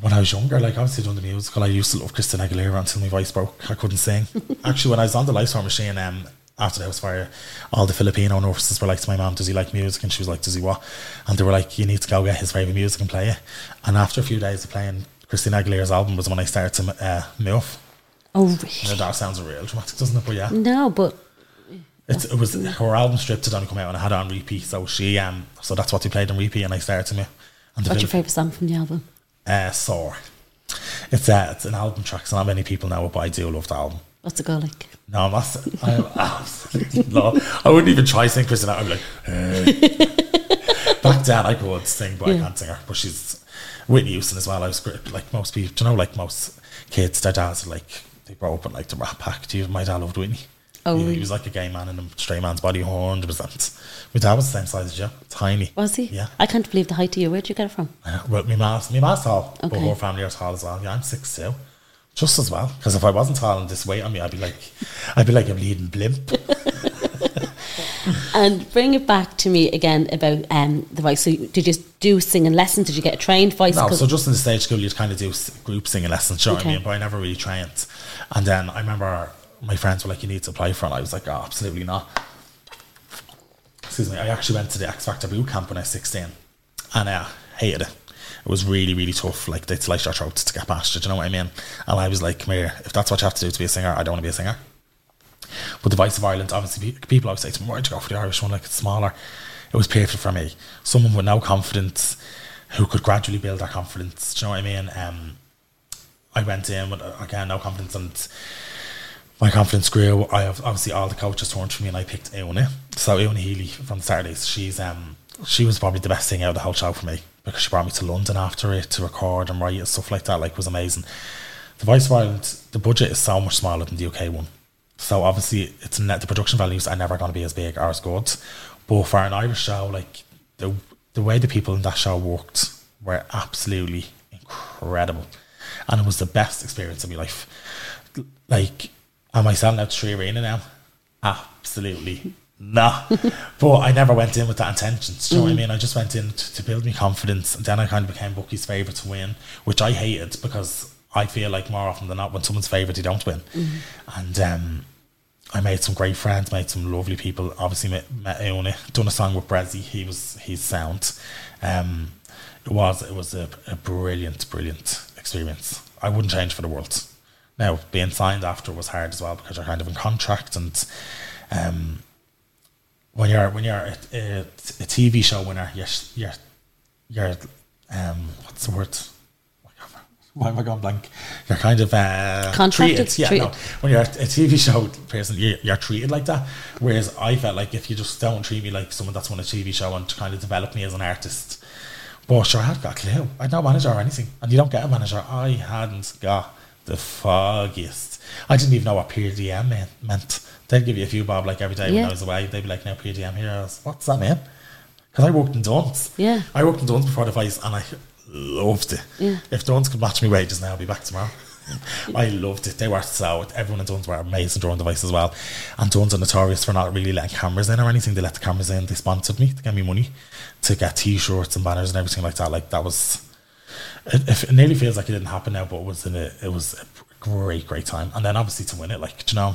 When I was younger, like obviously doing the musical, I used to love Christina Aguilera until my voice broke. I couldn't sing. Actually, when I was on the Life Storm machine, um, after the house fire, all the Filipino nurses were like to my mom, "Does he like music?" And she was like, "Does he what?" And they were like, "You need to go get his favorite music and play it." And after a few days of playing Christina Aguilera's album, was when I started to uh, move. Oh, really? that sounds real dramatic, doesn't it? But yeah, No, but it's, it was her album stripped had only come out and I had it on repeat. So she um, so that's what they played on repeat, and I started to move. What's your favourite song from the album? Uh, Soar. It's uh, it's an album track, so not many people know it, but I do love the album. What's it go like? No, I'm not. I'm absolutely not. I wouldn't even try sing Christina. I'd be like, hey. back then I could sing, but I can't sing her. But she's Whitney Houston as well. I was great. Like most people, do you know, like most kids, their dads are like they grow up in like the Rat Pack. Do you? My dad loved Whitney. Oh, he, really? he was like a gay man in a straight man's body, hundred percent. My dad was the same size as you, tiny. Was he? Yeah. I can't believe the height of you. Where'd you get it from? Uh, Well, my ma's, my ma's tall, okay. but Okay. her family are tall as well. Yeah, I'm six two, just as well. Because if I wasn't tall and this weight on me, I'd be like, I'd be like a bleeding blimp. And bring it back to me again about um, the voice. So, did you do singing lessons? Did you get a trained voice? no, so just in the stage school, you'd kind of do group singing lessons, you know what I mean? But I never really trained. And then I remember my friends were like, "You need to apply for it." And I was like, "Oh, absolutely not." Excuse me. I actually went to the X Factor boot camp when I was sixteen, and I uh, hated it. It was really, really tough. Like they slice your throat to get past it. Do you know what I mean? And I was like, "Come. If that's what you have to do to be a singer, I don't want to be a singer." But the Voice of Ireland, obviously, people always say to me, why'd you go for the Irish one? Like, it's smaller. It was perfect for me. Someone with no confidence, who could gradually build their confidence. Do you know what I mean? Um, I went in with again no confidence and my confidence grew. I have obviously all the coaches turned for me and I picked Una. So Una Healy from Saturdays, she's um she was probably the best thing out of the whole show for me because she brought me to London after it to record and write and stuff like that. Like was amazing. The Voice of the budget is so much smaller than the UK one. So obviously it's net the production values are never gonna be as big or as good. But for an Irish show, like the the way the people in that show worked were absolutely incredible. And it was the best experience of my life. Like am I selling out three arena now? Absolutely nah. but I never went in with that intention. Do you know what I mean? I just went in to, to build me confidence, and then I kind of became Bucky's favourite to win, which I hated because I feel like more often than not, when someone's favourite, they don't win. And um, I made some great friends, made some lovely people. Obviously, met, met Una, done a song with Bressie. He was he's sound. Um, it was it was a, a brilliant, brilliant experience. I wouldn't change for the world. Now, being signed after was hard as well because you're kind of in contract and um, when you're when you're a, a, a TV show winner, you're you're you're um what's the word? Why am I going blank? You're kind of uh, Contracted, treated. Yeah, treated. no. When you're a TV show person, you're, you're treated like that. Whereas I felt like if you just don't treat me like someone that's won a TV show and to kind of develop me as an artist, well, sure, I had got a clue. I had no manager or anything, and you don't get a manager. I hadn't got the foggiest. I didn't even know what DM mean- meant. They'd give you a few bob like every day when I was away. They'd be like, "Now peer DM here." I was, What's that mean? Because I worked in Dunnes. Yeah. I worked in Dunnes before the Vice, and I loved it. Yeah. If Dunnes could match me wages now, I'll be back tomorrow. I loved it. They were so everyone in Dunnes were amazing during the Vice as well. And Dunnes are notorious for not really letting cameras in or anything. They let the cameras in. They sponsored me to get me money to get T-shirts and banners and everything like that. Like that was. It, it, it nearly feels like it didn't happen now, but it was in a, it was a great, great time. And then obviously to win it, like do you know,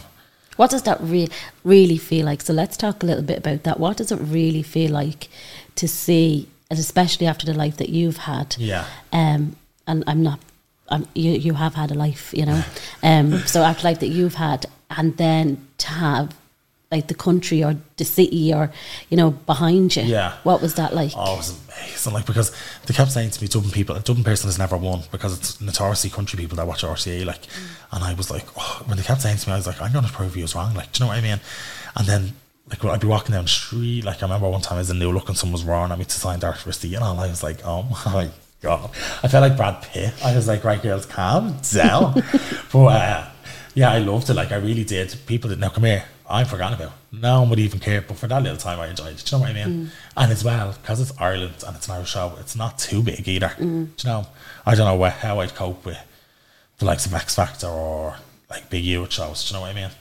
What does that re- really feel like? So let's talk a little bit about that. What does it really feel like to see, and especially after the life that you've had? Yeah. Um, and I'm not. Um, you you have had a life, you know. Um, so after life that you've had, and then to have like the country or the city or you know behind you. Yeah. What was that like? Oh, it was amazing. Like because they kept saying to me, Dublin people, a Dublin person has never won because it's notoriously country people that watch RTÉ. Like, and I was like, oh, when they kept saying to me, I was like, I'm to prove you wrong. Like, do you know what I mean? And then. Like I'd be walking down the street, like I remember one time I was in New Look and someone was roaring at me to sign their receipt and all. I was like, oh my god, I felt like Brad Pitt. I was like, right, girls, calm down. but uh, yeah, I loved it. Like I really did. People didn't now come here. I forgot about. No one would even care. But for that little time, I enjoyed it. Do you know what I mean? And as well, because it's Ireland and it's an Irish show, it's not too big either. Do you know? I don't know where, how I'd cope with the likes of X Factor or like big youth shows. Do you know what I mean?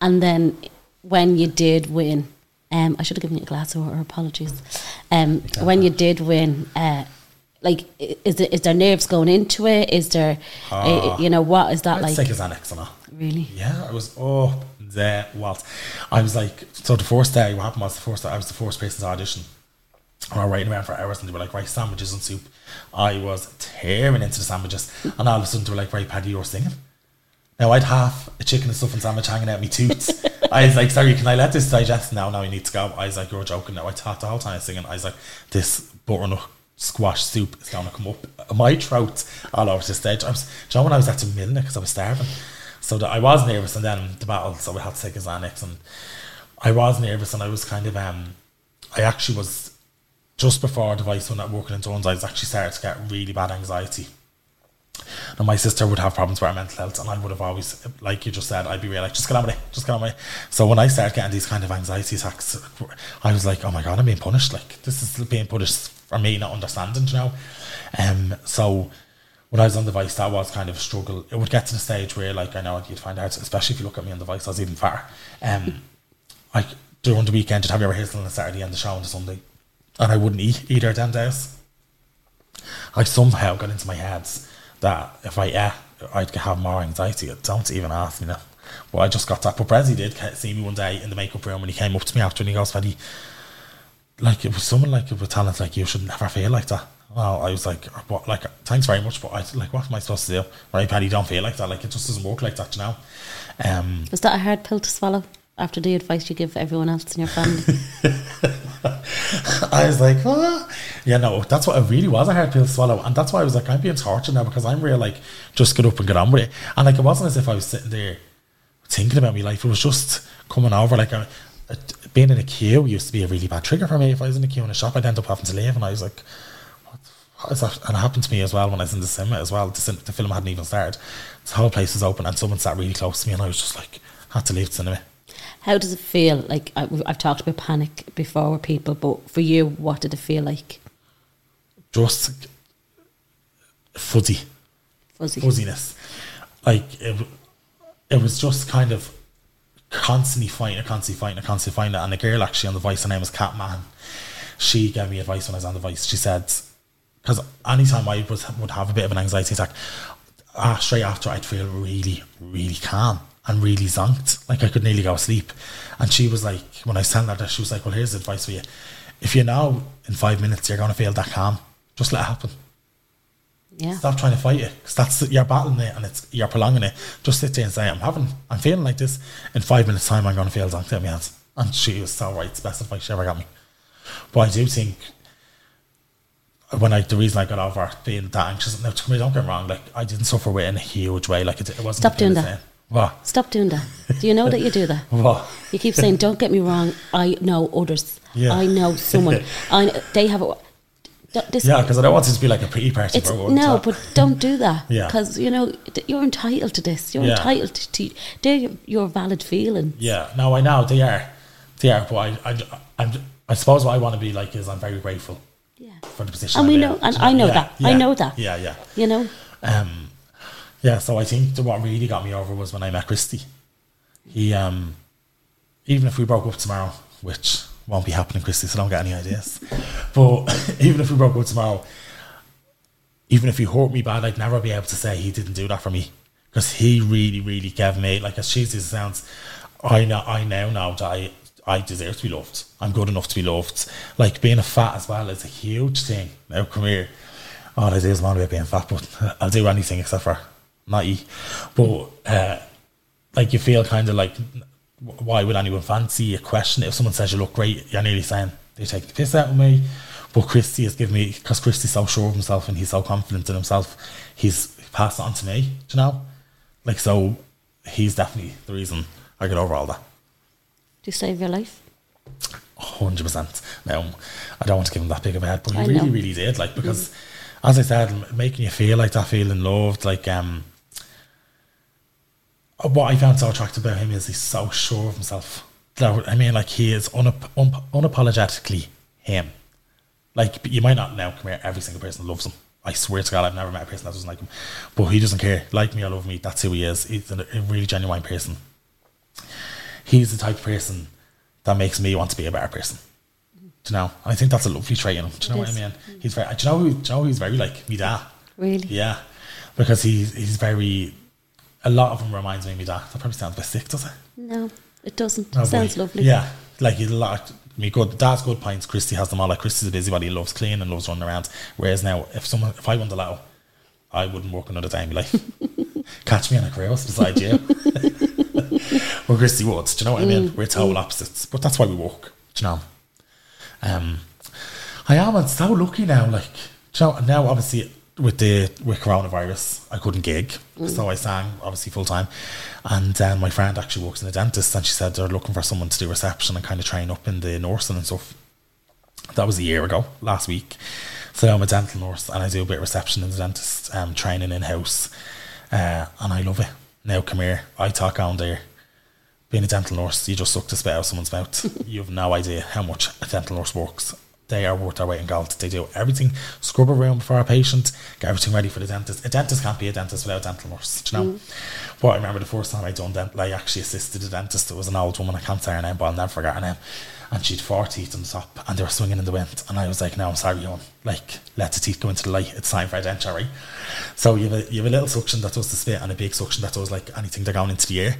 And then when you did win, um, I should have given you a glass of water. Apologies. Um, when you did win, uh, like, is there, is there nerves going into it? Is there, uh, you know, what is that I'd like? take his annex. Really? Yeah, I was oh the what I was like so the first day what happened was the first day I was the first person to audition. And I was waiting around for hours and they were like, right, sandwiches and soup. I was tearing into the sandwiches and all of a sudden they were like, right, Paddy, you're singing. Now I'd half a chicken and stuffing sandwich hanging out my tooth. I was like, sorry, can I let this digest now? Now I need to go. I was like, you're joking now. I thought the whole time I was singing, I was like, this butternut squash soup is going to come up my throat all over the stage. I was, do you know when I was at the Milner because I was starving? So that I was nervous and then the battle, so we had to take his annex and I was nervous and I was kind of, um, I actually was, just before the Vice when I working in Jones, I was actually started to get really bad anxiety. And my sister would have problems with her mental health, and I would have always, like you just said, I'd be real like, just get on with it, just get on with it. So when I started getting these kind of anxiety attacks, I was like, oh my god, I'm being punished. Like this is being punished for me not understanding, you know. Um, so when I was on the Vice, that was kind of a struggle. It would get to the stage where, like, I know you'd find out, especially if you look at me on the Vice, I was even fatter. Um, like during the weekend, you'd have your rehearsal on the Saturday and the show on the Sunday, and I wouldn't eat either of them days. I somehow got into my head that if I ate, I'd have more anxiety. Don't even ask me now. Well, I just got that. But Bressie did see me one day in the makeup room when he came up to me after and he goes, Paddy, like it was someone like with talent like you should never feel like that. Well, I was like, what? Like, thanks very much, but I like, what am I supposed to do? Right, Paddy, don't feel like that. Like, it just doesn't work like that, you know. Um, Was that a hard pill to swallow after the advice you give everyone else in your family? I was like, oh. Yeah, no, that's what it really was a hard pill to swallow. And that's why I was like, I'm being tortured now because I'm real like, just get up and get on with it. And like, it wasn't as if I was sitting there thinking about my life. It was just coming over. Like, a, a, being in a queue used to be a really bad trigger for me. If I was in a queue in a shop, I'd end up having to leave. And I was like, what, what is that? And it happened to me as well when I was in the cinema as well. The, the film hadn't even started. The whole place was open and someone sat really close to me and I was just like, had to leave the cinema. How does it feel? Like I, I've talked about panic before with people, but for you, what did it feel like? Just fuzzy. Fuzzy. fuzziness. Like it, it was just kind of constantly fighting, constantly fighting, constantly fighting it. And the girl actually on the voice, her name was Cat Man. She gave me advice when I was on the voice. She said, because anytime I was, would have a bit of an anxiety attack, uh, straight after I'd feel really, really calm and really zonked. Like I could nearly go asleep. And she was like, when I was telling her that, she was like, well, here's advice for you. If you know in five minutes you're going to feel that calm, just let it happen. Yeah. Stop trying to fight it because that's you're battling it and it's you're prolonging it. Just sit there and say, "I'm having, I'm feeling like this." In five minutes' time, I'm going to feel zonked out my hands. And she was so right. It's the best advice she ever got me. But I do think when I the reason I got over being that anxious. Me, don't get me wrong. Like I didn't suffer with it in a huge way. Like it, it wasn't. Stop doing that. saying, What? Stop doing that. Do you know that you do that? What? You keep saying, "Don't get me wrong. I know others. Yeah. I know someone. I they have a." This, Yeah, because I don't want it to be like a pretty party. It's for one no, top. but don't do that. Yeah. because you know you're entitled to this. You're Yeah. entitled to, they're your, your valid feeling. Yeah, no, I know they are, they are. But I, I, I'm, I suppose what I want to be like is I'm very grateful Yeah, for the position. and we I'm know, in. and I know Yeah, that. I know that. Yeah, yeah. You know, Um, yeah, so I think the, what really got me over was when I met Christy. He, um, even if we broke up tomorrow, which won't be happening, Christy, so don't get any ideas. but even if we broke up tomorrow, even if he hurt me bad, I'd never be able to say he didn't do that for me because he really, really gave me like as cheesy as it sounds. I know, I now know that I, I deserve to be loved. I'm good enough to be loved. Like being a fat as well is a huge thing. Now come here. All I do is moan about being fat, but I'll do anything except for not eat. But uh, like you feel kind of like, why would anyone fancy a question? If someone says you look great, you're nearly saying they take the piss out of me. But Christy has given me because Christy's so sure of himself and he's so confident in himself. He's passed it on to me. You know? Like so, he's definitely the reason I get over all that. To save your life. Hundred percent. Now, I don't want to give him that big of a head, but he I really, know. Really did. Like because, as I said, making you feel like that, feeling loved. Like um, what I found so attractive about him is he's so sure of himself. I mean, like he is unap- un- unapologetically him. Like you might not now come here. Every single person loves him. I swear to God, I've never met a person that doesn't like him. But he doesn't care. Like me or love me. That's who he is. He's a really genuine person. He's the type of person that makes me want to be a better person. Do you know? And I think that's a lovely trait in him. Do you know It what I mean? He's very. Do you know who? Do you know who he's very like? Me dad. Really? Yeah, because he's he's very. A lot of him reminds me of me dad. That probably sounds a bit sick, does it? No, it doesn't. Oh, Sounds boy. lovely. Yeah, like he's a lot. Me good. Dad's good pints. Christy has them all. Like Christy's a busybody. He loves clean and loves running around. Whereas now, if someone, if I won the lotto, I wouldn't work another day in my life. Catch me on a cruise beside you. Well, Christy would. Do you know what I mean? We're total opposites, but that's why we work. Do you know? Um, I am I'm so lucky now. Like, do you know, now obviously with the with coronavirus, I couldn't gig, so I sang obviously full time. And then my friend actually works in a dentist, and she said they're looking for someone to do reception and kind of train up in the nursing and stuff. That was a year ago, last week. So I'm a dental nurse, and I do a bit of reception in the dentist, um, training in house, uh, and I love it. Now come here, I talk on there being a dental nurse, you just suck the spit out of someone's mouth. you have no idea how much a dental nurse works. They are worth their weight in gold. They do everything, scrub a room for a patient, get everything ready for the dentist. A dentist can't be a dentist without a dental nurse, do you know? Mm. But I remember the first time I done dental, I actually assisted a dentist. It was an old woman, I can't say her name, but I'll never forget her name. And she'd four teeth on the top, and they were swinging in the wind. And I was like, no, I'm sorry, hon. Like, let the teeth go into the light. It's time for a denture, right? So you have a, you have a little suction that does the spit and a big suction that does like anything they're going into the air.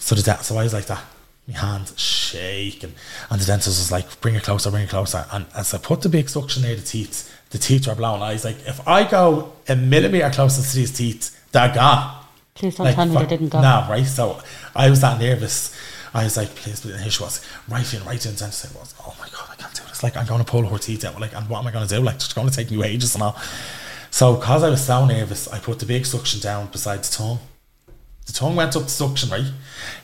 So the de- so I was like that, my hand shaking, and the dentist was like, "Bring it closer, bring it closer." And as I put the big suction near the teeth, the teeth are blowing. I was like, "If I go a millimeter closer to these teeth, they're gone." Please don't tell me fuck- they didn't go. No, right. So I was that nervous. I was like, "Please," please. and here she was, right in, right in. The dentist said, "Was oh my god, I can't do this." It's like I'm going to pull her teeth out. Like, and what am I going to do? Like, it's going to take me ages and all. So, because I was so nervous, I put the big suction down beside the tongue. The tongue went up the suction, right?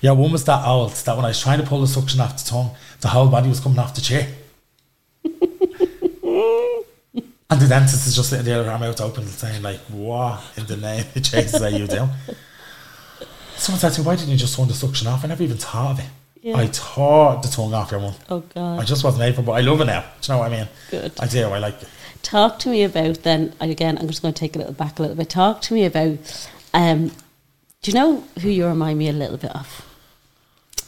Yeah, one was that old that when I was trying to pull the suction off the tongue, the whole body was coming off the chair. and the dentist is just sitting there, her mouth open, saying, like, what in the name of Jesus are you doing? Someone said to me, why didn't you just turn the suction off? I never even thought of it. Yeah. I tore the tongue off your one. Oh God. I just wasn't able, but I love it now. Do you know what I mean? Good. I do. I like it. Talk to me about then. Again, I'm just going to take a little back a little bit. Talk to me about. Um, do you know who you remind me a little bit of?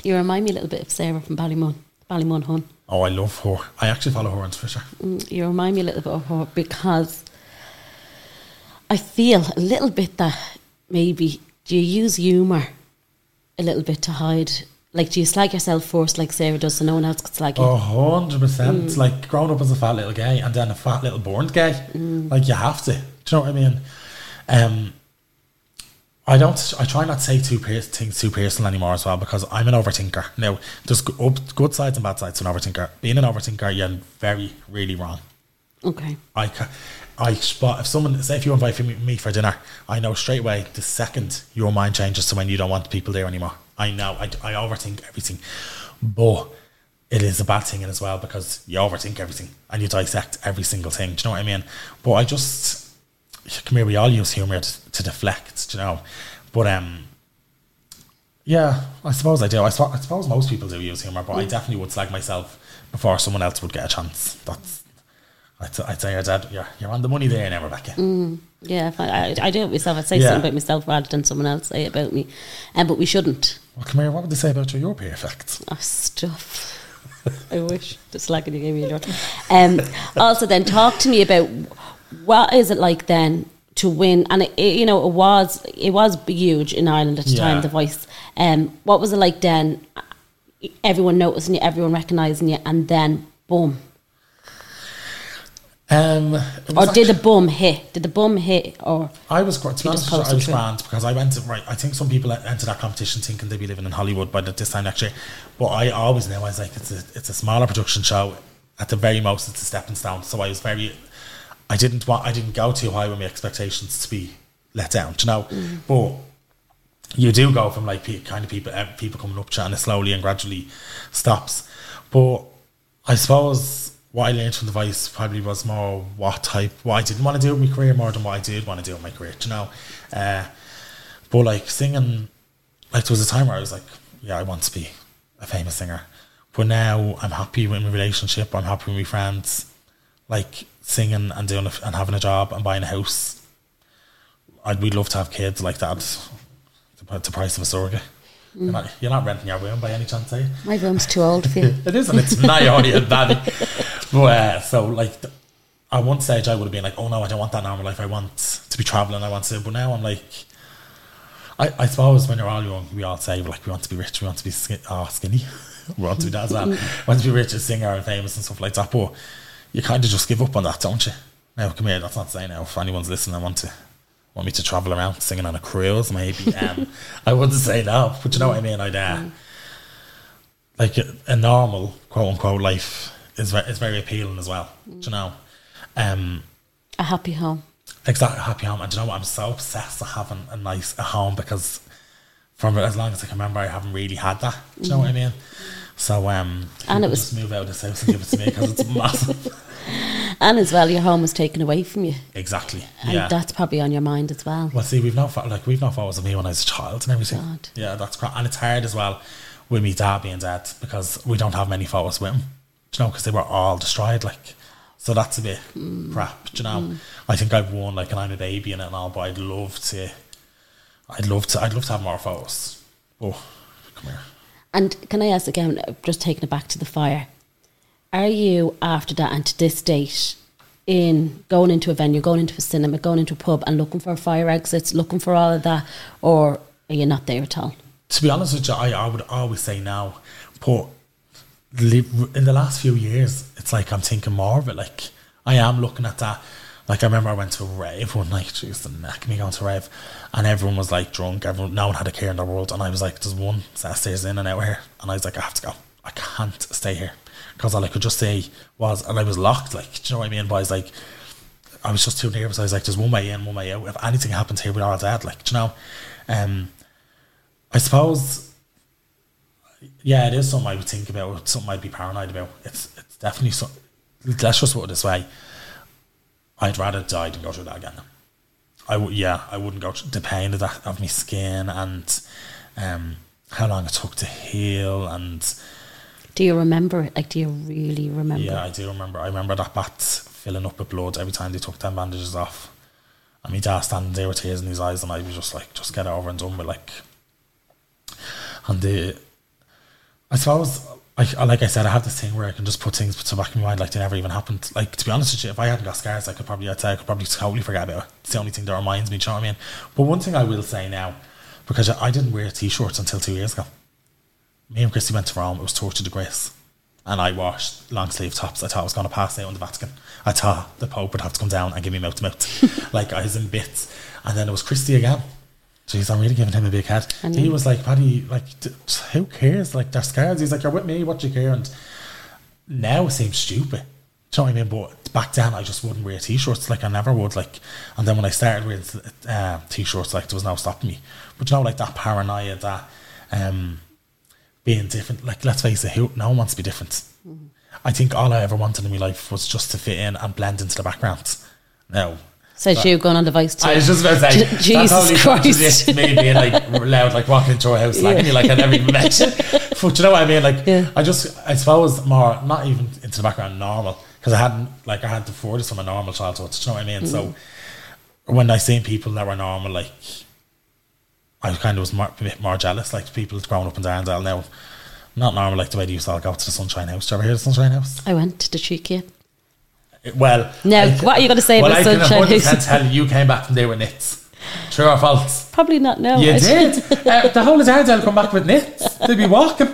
You remind me a little bit of Sarah from Ballymun, Ballymun Hun. Oh, I love her. I actually follow her on Twitter. Mm, You remind me a little bit of her because I feel a little bit that maybe do you use humour a little bit to hide? Like, do you slag yourself first, like Sarah does, so no one else could slag you? A hundred percent. Like growing up as a fat little gay and then a fat little born gay. Like you have to. Do you know what I mean? Um, I don't. I try not to take too per- things too personal anymore as well because I'm an overthinker. Now, there's good sides and bad sides to an overthinker. Being an overthinker, you're very, really wrong. Okay. I, I spot if someone say if you invite me, me for dinner, I know straight away the second your mind changes to when you don't want people there anymore. I know I, I overthink everything, but it is a bad thing as well because you overthink everything and you dissect every single thing. Do you know what I mean? But I just come here. We all use humor to, to deflect. You know? But um. Yeah, I suppose I do. I, I suppose most people do use humour, but I definitely would slag myself before someone else would get a chance. That's I'd, I'd say your dad, you're, you're on the money there now, Rebecca. Yeah, if I, I, I do it myself. I'd say Yeah. something about myself rather than someone else say it about me. Um, but we shouldn't. Well, come here, what would they say about your, You're perfect. Oh, stuff. I wish. Just like you gave me a door. Um, also, then talk to me about what is it like then to win? And it, it, you know, it was it was huge in Ireland at the Yeah. time. The Voice. Um, what was it like then? Everyone noticing you, everyone recognizing you, and then boom. Um, Or was did the bum hit? Did the bum hit? Or I was quite, to honest just with you, I was grand because I went to, right. I think some people enter that competition thinking they'd be living in Hollywood by the, this time next year, but I always knew I was like it's a it's a smaller production show. At the very most, it's a stepping stone. So I was very, I didn't want, I didn't go too high with my expectations to be let down. Do you know, but you do go from like kind of people people coming up to and it slowly and gradually stops. But I suppose what I learned from the Vice probably was more what type what I didn't want to do with my career more than what I did want to do with my career. do You know, uh, but like singing, like there was a time where I was like, yeah, I want to be a famous singer. But now I'm happy with my relationship. I'm happy with my friends. Like singing and doing a, and having a job and buying a house. I'd we'd love to have kids like that. The, the price of a surrogate. You're, not, you're not renting your room by any chance, are you? my room's too old for you. it isn't. it's not a bad. But uh, so like, at one stage I would have been like, oh no, I don't want that normal life. I want to be traveling. I want to. But now I'm like, I, I suppose when you're all young, we all say like we want to be rich, we want to be skin- oh, skinny, we want to be that as well. we want to be rich as singer and famous and stuff like that. But you kind of just give up on that, don't you? Now come here. That's not saying now if anyone's listening, I want to want me to travel around singing on a cruise, maybe. Um, I wouldn't say no, but you know what I mean. I'd uh, like a, a normal quote unquote life is very, is very appealing as well. Do you know? Um, A happy home. exactly happy home, and do you know what? I'm so obsessed with having a nice a home because from as long as I can remember, I haven't really had that. Do you know what I mean? So um, And it was- just move out of this house and give it to me because it's massive. And as well, your home was taken away from you. exactly. And Yeah. that's probably on your mind as well. Well, see, we've not like we've not photos of me when I was a child and everything. God. Yeah, that's crap, and it's hard as well with me dad being dead because we don't have many photos with him. Do you know? Because they were all destroyed. Like, so that's a bit crap. Do you know? I think I've won like an I'm a baby in it and all, but I'd love to. I'd love to. I'd love to have more photos. Oh, come here. And can I ask again, just taking it back to the fire, are you after that and to this date in going into a venue, going into a cinema, going into a pub and looking for fire exits, looking for all of that, or are you not there at all? to be honest with you, I, I would always say no. But in the last few years, it's like I'm thinking more of it. Like I am looking at that. Like I remember I went to a rave one night. Used to neck me going to a rave, and everyone was like drunk. Everyone, no one had a care in the world, and I was like, "There's one stairs in and out here," and I was like, "I have to go. I can't stay here because all I could just say was, and I was locked. Like, do you know what I mean? But I was like, I was just too nervous. I was like, there's one way in, one way out. If anything happens here, we're all dead. Like, do you know? Um, I suppose, yeah, it is something I would think about. Something I'd be paranoid about. It's it's definitely so. Let's just put it this way: I'd rather die than go through that again. I would, yeah, I wouldn't go through the pain of that of my skin and um, how long it took to heal and Do you remember it? Like, do you really remember? yeah, I do remember. I remember that bat filling up with blood every time they took them bandages off. And my dad standing there with tears in his eyes, and I was just like, just get it over and done with. Like, and the, I suppose, like, like I said, I have this thing where I can just put things to back of my mind like they never even happened. Like, to be honest with you, if I hadn't got scars, I could probably, I'd say I could probably totally forget about it. It's the only thing that reminds me, do you know what I mean? But one thing I will say now, because I didn't wear t shirts until two years ago. Me and Christy went to Rome, it was Torture de Grace and I washed long sleeve tops. I thought I was going to pass out in the Vatican. I thought the Pope would have to come down and give me mouth to mouth. like I was in bits. And then it was Christy again. Jeez, I'm really giving him a big head. He was like, Paddy, like, d- who cares? Like, they're scared. He's like, you're with me, what do you care? And now it seems stupid. Do you know what I mean? But back then, I just wouldn't wear t-shirts. Like I never would. Like, and then when I started wearing uh, t-shirts, like there was no stopping me. But you know, like that paranoia, that um, being different. Like, let's face it, who, no one wants to be different. I think all I ever wanted in my life was just to fit in and blend into the background. No. Says you going on the vice I was just about to say, Je- Jesus Christ. me being like loud, like walking into a house, slagging you like I never even met you. But you know what I mean? Like, Yeah. I just, I suppose, more not even into the background, normal, because I hadn't, like, I had the furthest from a normal childhood. Do you know what I mean? So, mm. when I seen people that were normal, like, I kind of was more, a bit more jealous, like people growing up in Darndale now. Not normal, like the way they used to all go to the Sunshine House. Do you ever hear the Sunshine House? I went to the cheeky. Well, no. I what are you gonna say well, about I Sunshine can 100% House? tell you, you came back from there with knits. True or false? Probably not No, You I, did. uh, the whole of Darndale come back with knits. They'd be walking.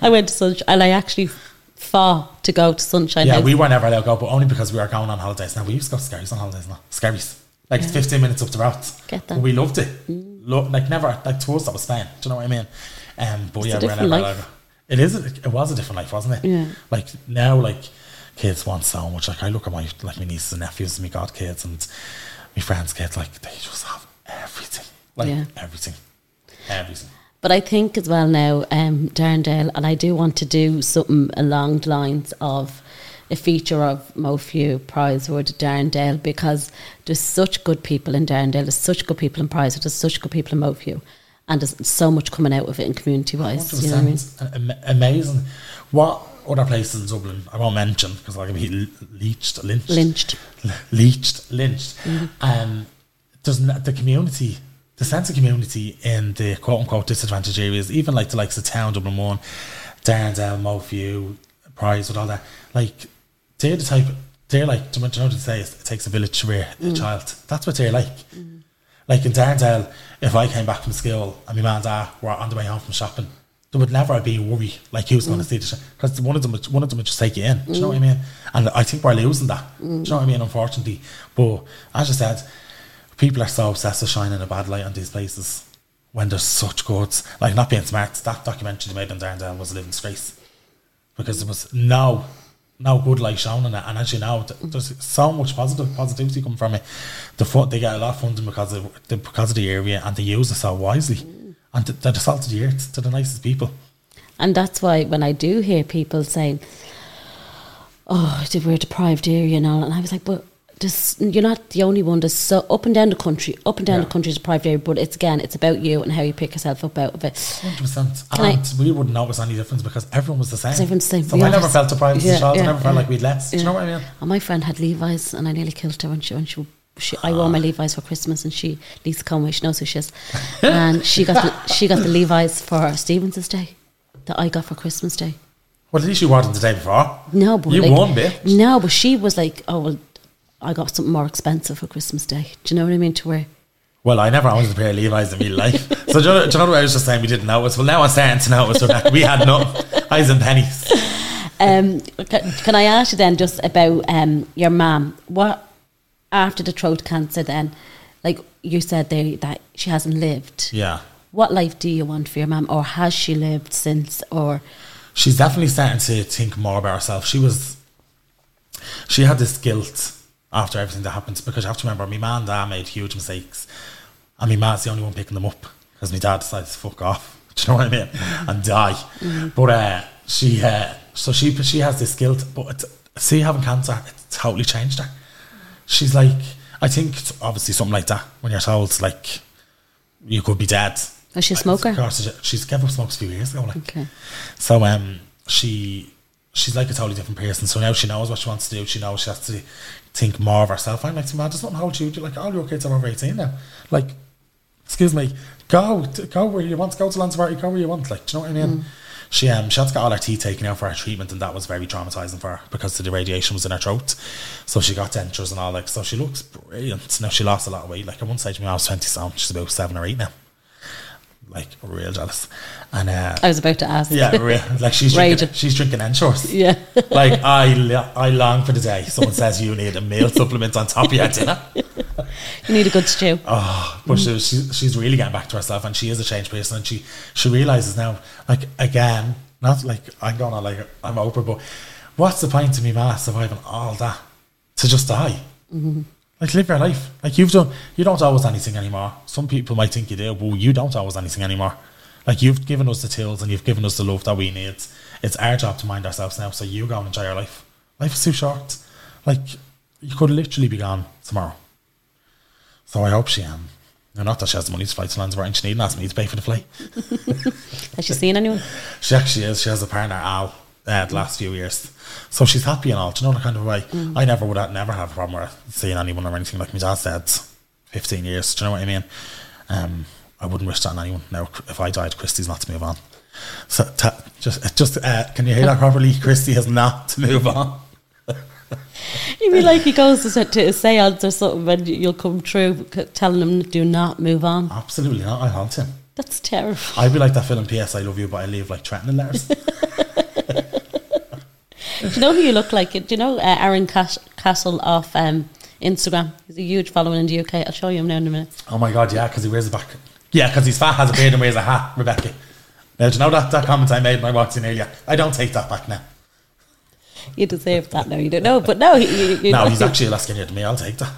I went to Sunshine and I actually fought to go to Sunshine Yeah, House. we were never allowed to go, but only because we were going on holidays. Now we used to go to Skerries on holidays. Now Skerries, like fifteen minutes up the route. Get that. We loved it. Lo- like never, like to us that was Spain. Do you know what I mean? Um, but It's yeah, we were never allowed. It is. A, it was a different life, wasn't it? Yeah. Like now, like kids want so much. Like I look at my like my nieces and nephews, and my god kids, and my friends' kids. Like they just have everything. Like Yeah. everything, everything. But I think as well now, um, Darndale, and I do want to do something along the lines of a feature of Moatview, Priorswood, Darndale, because there's such good people in Darndale, there's such good people in Priorswood, there's such good people in Moatview, and there's so much coming out of it in community wise. You know what I mean? Amazing. What other places in Dublin? I won't mention because I can be leached, lynched, Lynched. Leached, lynched. Mm-hmm. Um, there's n- the community, the sense of community in the quote unquote disadvantaged areas, even like the likes of town, Dublin One, Darndale, Moatview, Prize, with all that. Like they're the type. They're like. You know what they say? It takes a village to rear Mm. a child. That's what they're like. Like in Darndale, if I came back from school and my mum and dad were on the way home from shopping, there would never be a worry like he was going mm. to see the because one of them would, one of them would just take you in. Do you know what I mm. mean? And I think we're losing that. Do you know what I mean? Mm. Unfortunately, but as I said, people are so obsessed with shining a bad light on these places when there's such goods. Like not being smart. That documentary they made on Darndale was a living disgrace because there was no no good light shown in it. And as you know, there's so much positive positivity coming from it. The fun, they get a lot of funding because of the because of the area and they use it so wisely. And th- they're the salt of the earth. They're the nicest people. And that's why when I do hear people saying, "Oh, we're a deprived area and all," and I was like, "But this, you're not the only one. There's so up and down the country, up and down Yeah. the country is deprived area. But it's again, it's about you and how you pick yourself up out of it. Hundred percent. Can I- we wouldn't notice any difference because everyone was the same. everyone's the same. So We I never felt deprived as Yeah, a child. yeah, I never felt yeah. like we'd less. Do you know what I mean? And my friend had Levi's, and I nearly killed her when she when she. She, I wore my Levi's for Christmas, and she Lisa Conway. She knows who she is, and she got the, she got the Levi's for Stevens's Day, that I got for Christmas Day. Well, at least you wore the day before. No, but you like, won, bitch. No, but she was like, "Oh well, I got something more expensive for Christmas Day." Do you know what I mean? To wear. Well, I never owned a pair of Levi's in my life. So do you, know, do you know what I was just saying? We didn't notice. Well, now I'm starting to notice. Rebecca. We had no eyes and Penneys. Um, can, can I ask you then just about um your mum? What after the throat cancer? Then, like you said there that she hasn't lived. Yeah. What life do you want for your mum, or has she lived since? Or she's definitely starting to think more about herself. She was, she had this guilt after everything that happened because you have to remember, my man and dad made huge mistakes, and my man's the only one picking them up because my dad decided to fuck off. Do you know what I mean? And die. But uh, she, uh, so she, she has this guilt. But it's, see, having cancer, it totally changed her. She's like, I think it's obviously something like that when you're told like you could be dead. Was she a smoker? Course, she's gave up smokes a few years ago. Like, Okay. so um, she she's like a totally different person. So now she knows what she wants to do. She knows she has to think more of herself. I'm like, man, just not hold you. Like all your kids are over eighteen now. Like, excuse me, go go where you want. Go to Lanzarote. Go where you want. Like, do you know what I mean? She um she had to get all her teeth taken out for her treatment, and that was very traumatizing for her because the radiation was in her throat. So she got dentures and all. Like, so she looks brilliant. Now she lost a lot of weight. Like at one stage when I was twenty stone, she's about seven or eight now. Like real jealous, and uh, I was about to ask. yeah, re- like she's drinking, she's drinking Ensures. Yeah. like I, I long for the day someone says you need a meal supplement on top of your dinner. you need a good stew. Oh, but she, mm. she, she's really getting back to herself, and she is a changed person, and she she realizes now, like again, not like I'm gonna like I'm Oprah, but what's the point to me, ma, surviving all that to just die? Mm-hmm. Like live your life. Like you've done, you don't owe us anything anymore. Some people might think you do, but you don't owe us anything anymore. Like you've given us the tools and you've given us the love that we need. It's our job to mind ourselves now. So you go and enjoy your life. Life is too short. Like you could literally be gone tomorrow. So I hope she um. no, Not that she has the money to fly to Lanzarote and she needn't ask me to pay for the flight. Has she seen anyone? She actually is. She has a partner, Al, uh, the last few years. So she's happy and all. Do you know the kind of way? I never would have, never have a problem with seeing anyone or anything. Like my dad said, 15 years. Do you know what I mean? Um, I wouldn't wish that on anyone. Now, if I died, Christy's not to move on. So ta just, just uh, can you hear that properly? Christy has not to move on. You'd be like he goes to, to a seance or something and you'll come through telling him do not move on. Absolutely not. I haunt him. That's terrible. I'd be like that film P.S. I love you, but I leave like threatening letters. Do you know who you look like? Do you know uh, Aaron Cas- Castle off um, Instagram? He's a huge following in the UK. I'll show you him now in a minute. Oh my god, yeah, because he wears a back. Yeah, because he's fat, has a beard, and wears a hat, Rebecca. Now, do you know that, that comment I made when I walked in earlier? I don't take that back now. You deserve that now. You don't know, but no, you, you, No, know, he's actually a lot skinnier than me. I'll take that.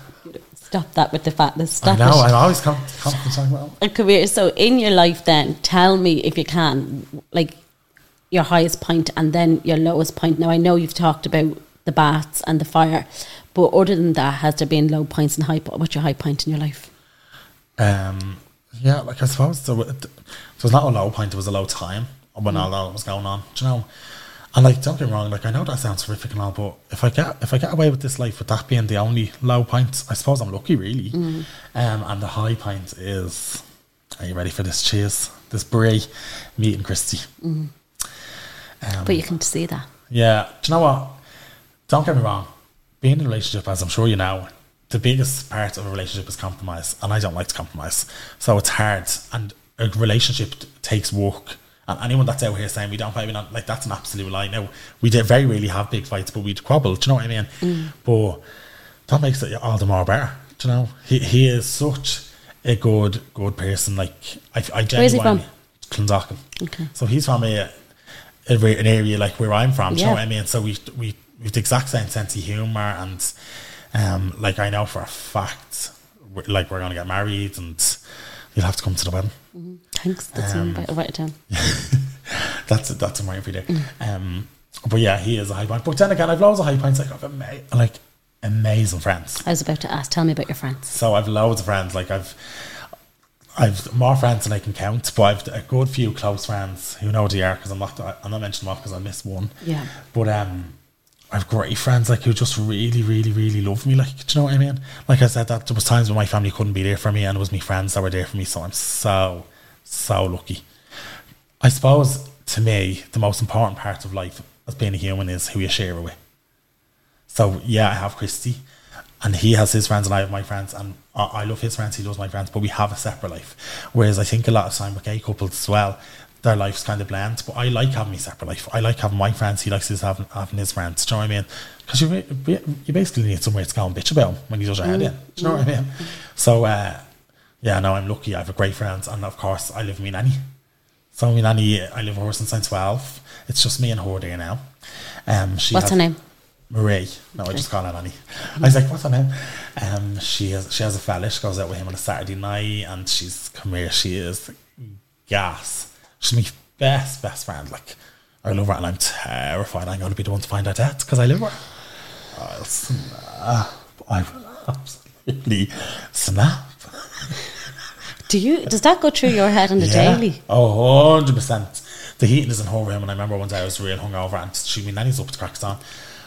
stop that with the fatness. Stop I know, it. I'm always talking about And career. So in your life, then tell me if you can, like your highest point and then your lowest point. Now I know you've talked about the baths and the fire, but other than that, has there been low points and high? What's your high point in your life? Um, yeah, like I suppose there, wa- there was not a low point, there was a low time when all that was going on. Do you know? And like, don't get me wrong, like I know that sounds horrific and all, but if I get if I get away with this life with that being the only low point, I suppose I'm lucky, really. Um, and the high point is, are you ready for this? Cheers, this brie, meeting Christy. Um, But you can see that. Yeah, do you know what? Don't get me wrong. Being in a relationship, as I'm sure you know, the biggest part of a relationship is compromise, and I don't like to compromise. So it's hard, and a relationship t- takes work. And anyone that's out here saying we don't fight, we don't like that's an absolute lie. Now we did very rarely have big fights, but we'd quarrel. Do you know what I mean? But that makes it all the more better. Do you know? He he is such a good good person. Like I, I Where's he from? Clondalkin. Okay. So he's from a, a an area like where I'm from. Do you know what I mean? So we we we've the exact same sense of humour and um like I know for a fact we're, like we're gonna get married and you'll have to come to the wedding. Thanks. That's um, write, write it down. That's that's a every day. Um, but yeah, he is a high point. But then again, I've loads of high points. Like I've ama- like amazing friends. I was about to ask. Tell me about your friends. So I've loads of friends. Like I've I've more friends than I can count, but I've a good few close friends who know who they are because I'm not I'm not mentioning them off because I missed one. Yeah. But um, I've great friends like who just really, really, really love me. Like, do you know what I mean? Like I said, that there was times when my family couldn't be there for me, and it was my friends that were there for me. So I'm so, so lucky. I suppose to me, the most important part of life as being a human is who you share it with. So yeah, I have Christy, and he has his friends, and I have my friends, and I I love his friends, he loves my friends, but we have a separate life. Whereas I think a lot of time with gay couples as well, their lives kind of blend. But I like having my separate life. I like having my friends. He likes his having, having his friends. Do you know what I mean? Because you you basically need somewhere to go and bitch about him when he does your head in. Do you know what I mean? So uh, yeah, no, I'm lucky. I have a great friends, and of course, I live with me nanny. So my nanny, I live with her since I'm 12. It's just me and her there now. Um, she What's has- her name? Marie. No, I just call her Nanny. I was like, what's her name? Um, she has she has a fella. She goes out with him on a Saturday night, and she's come here. She is gas. She's my best best friend. Like, I love her, and I'm terrified I'm going to be the one to find out death because I live with her. I'll snap. I will absolutely snap. Do you? Does that go through your head on the daily? Oh, 100%. The heating is in her room, and I remember one day I was real hungover, and she, my nanny's up to crack on,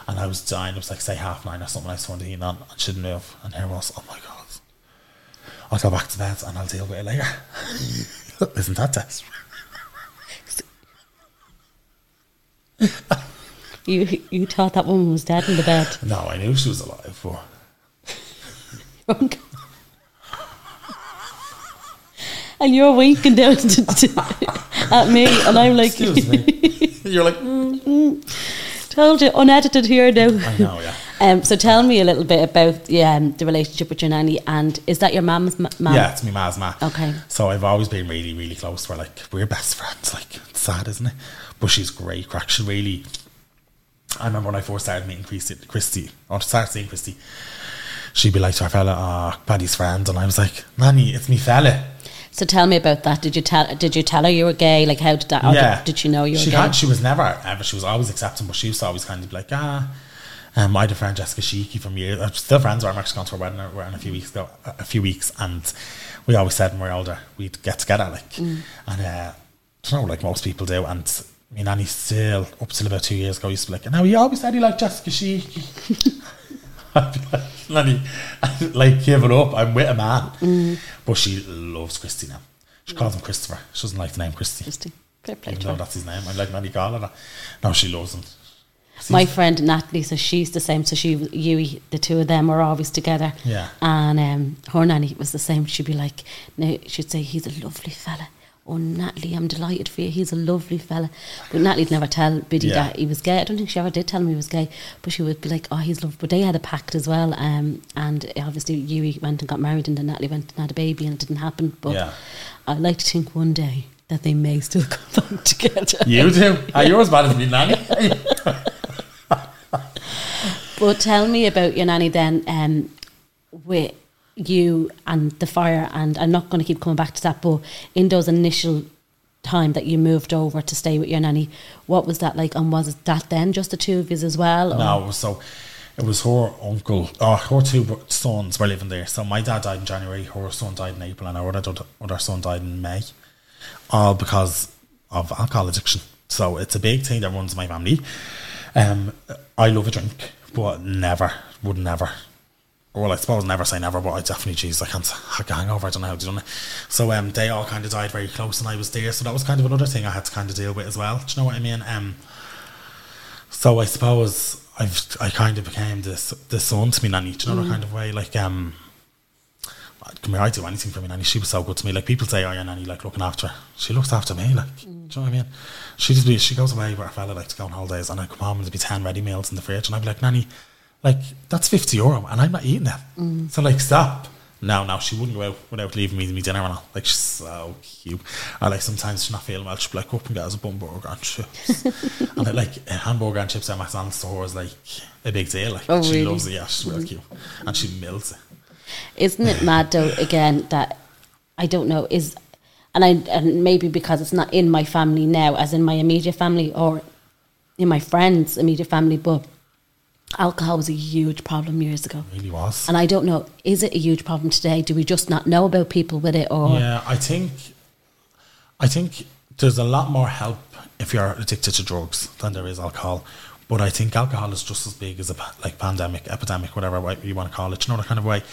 and I was dying. It was like, say, half nine or something. I turned the heating on, and she didn't move. And here I was, oh my God. I'll go back to bed, and I'll deal with it later. Isn't that desperate? You you thought that woman was dead in the bed. No, I knew she was alive, but and you're winking down to, to- at me, and I'm like, excuse me. You're like, mm. told you, unedited here now. I know, yeah. Um, so tell me a little bit about um, the relationship with your nanny, and is that your mum's mum? Yeah, it's me ma's ma. Okay. So I've always been really, really close We're Like we're best friends. Like it's sad, isn't it? But she's great. Crack. She really. I remember when I first started meeting Christy, Christy or started seeing Christy. She'd be like to her fella, "Ah, Paddy's friend," and I was like, "Nanny, it's me fella." So tell me about that. Did you tell? Did you tell her you were gay? Like, how did that? yeah. Did, did she know you were she gay? Had, she was never ever. She was always accepting, but she was always kind of like, ah. Um, I had a friend Jessica Sheeky from years. I'm still friends. with her. I'm actually going to her wedding uh, wedding a few weeks ago. A few weeks, and we always said when we are older we'd get together, like, Mm. and uh, I don't know, like most people do. And me and Nanny still up till about two years ago used to be like, now he always said he liked Jessica Sheeky. I'd be like, Nanny, like give it up. I'm with a man, Mm. but she loves Christy now. She calls him Christopher. She doesn't like the name Christy. Interesting. Fair play Even though that's his name. I like Nanny calling her. No, she loves him. My friend Natalie, so she's the same. So she, you, the two of them were always together. Yeah. And um, her nanny was the same. She'd be like, no, she'd say, he's a lovely fella. Oh, Natalie, I'm delighted for you. He's a lovely fella. But Natalie'd never tell Biddy Yeah. that he was gay. I don't think she ever did tell him he was gay. But she would be like, oh, he's lovely. But they had a pact as well. Um, and obviously, Yui went and got married, and then Natalie went and had a baby, and it didn't happen. But Yeah. I'd like to think one day that they may still come back together. You do? Are you as bad as me, Nanny? But tell me about your nanny then, um, with you and the fire. And I'm not going to keep coming back to that, but in those initial time that you moved over to stay with your nanny, what was that like? And was that then just the two of you as well? or- no, so it was her uncle, oh, her two sons were living there. So my dad died in January, her son died in April, and our other, other son died in May. All because of alcohol addiction. So it's a big thing that runs my family. Um, I love a drink, but never, would never. Well, I suppose never say never, but I definitely, geez, I can't, I hangover, I don't know how to do it. So um, they all kind of died very close, and I was there, so that was kind of another thing I had to kind of deal with as well. Do you know what I mean? Um, so I suppose I've I kind of became this the son to me nanny, do you know that kind of way? Like um come here, I'd do anything for me nanny. She was so good to me. Like people say, Oh your nanny like looking after her. She looks after me, like do you know what I mean? She just be she goes away with her fella like to go on holidays and I come home and there'd be ten ready meals in the fridge and I'd be like, Nanny, like that's fifty euro and I'm not eating them. Mm. So like stop. No, no, she wouldn't go out without leaving me me dinner and all. Like she's so cute. I like sometimes she's not feeling well, she'd be like up and get us a bun burger and chips. and like a hamburger and chips at McDonald's to her is like a big deal. Like Oh, she really? loves it, yeah, she's real mm-hmm. cute. And she melts it. Isn't it mad though? Again, that I don't know is, and I and maybe because it's not in my family now, as in my immediate family or in my friends' immediate family, but alcohol was a huge problem years ago. Really was. And I don't know, is it a huge problem today? Do we just not know about people with it, or Yeah, I think I think there's a lot more help if you're addicted to drugs than there is alcohol. But I think alcohol is just as big as a like pandemic, epidemic, whatever you want to call it. You know that kind of way.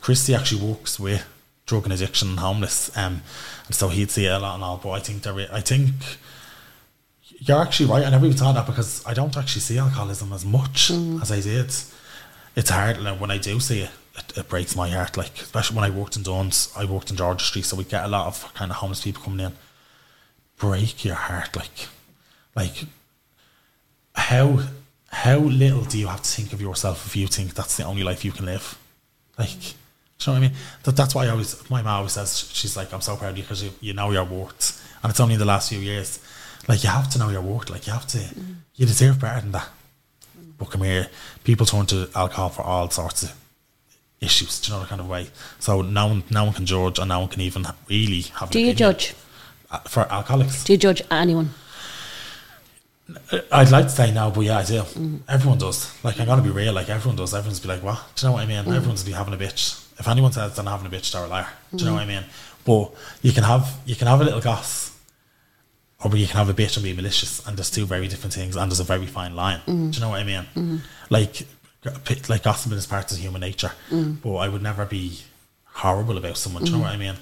Christy actually works with drug and addiction and homeless, um, and so he'd see it a lot and all. But I think there, I think you're actually right. I never even thought that because I don't actually see alcoholism as much mm. as I did. It's hard like, when I do see it, it. It breaks my heart. Like especially when I worked in Dunnes, I worked in George Street, so we get a lot of kind of homeless people coming in. Break your heart, like, like how how little do you have to think of yourself if you think that's the only life you can live? Like, do you know what I mean? That, that's why I always, my mom always says, she's like, I'm so proud of you because you, you know your worth and it's only in the last few years. Like you have to know your worth. Like you have to, you deserve better than that. Mm. But come here, people turn to alcohol for all sorts of issues. Do you know the kind of way? So no one, no one can judge, and no one can even really have. Do you judge? Uh, for alcoholics? Do you judge anyone? I'd like to say no, but yeah, I do. Mm. Everyone does. Like I'm gonna be real. Like everyone does. Everyone's be like, "What?" Do you know what I mean? Mm. Everyone's be having a bitch. If anyone says they're not having a bitch, they're a liar. Do you know what I mean? But you can have you can have a little goss, or you can have a bitch and be malicious, and there's two very different things, and there's a very fine line. Do mm. you know what I mean? Mm-hmm. Like like gossiping is part of human nature, mm. but I would never be horrible about someone. Do you know what I mm-hmm. mean?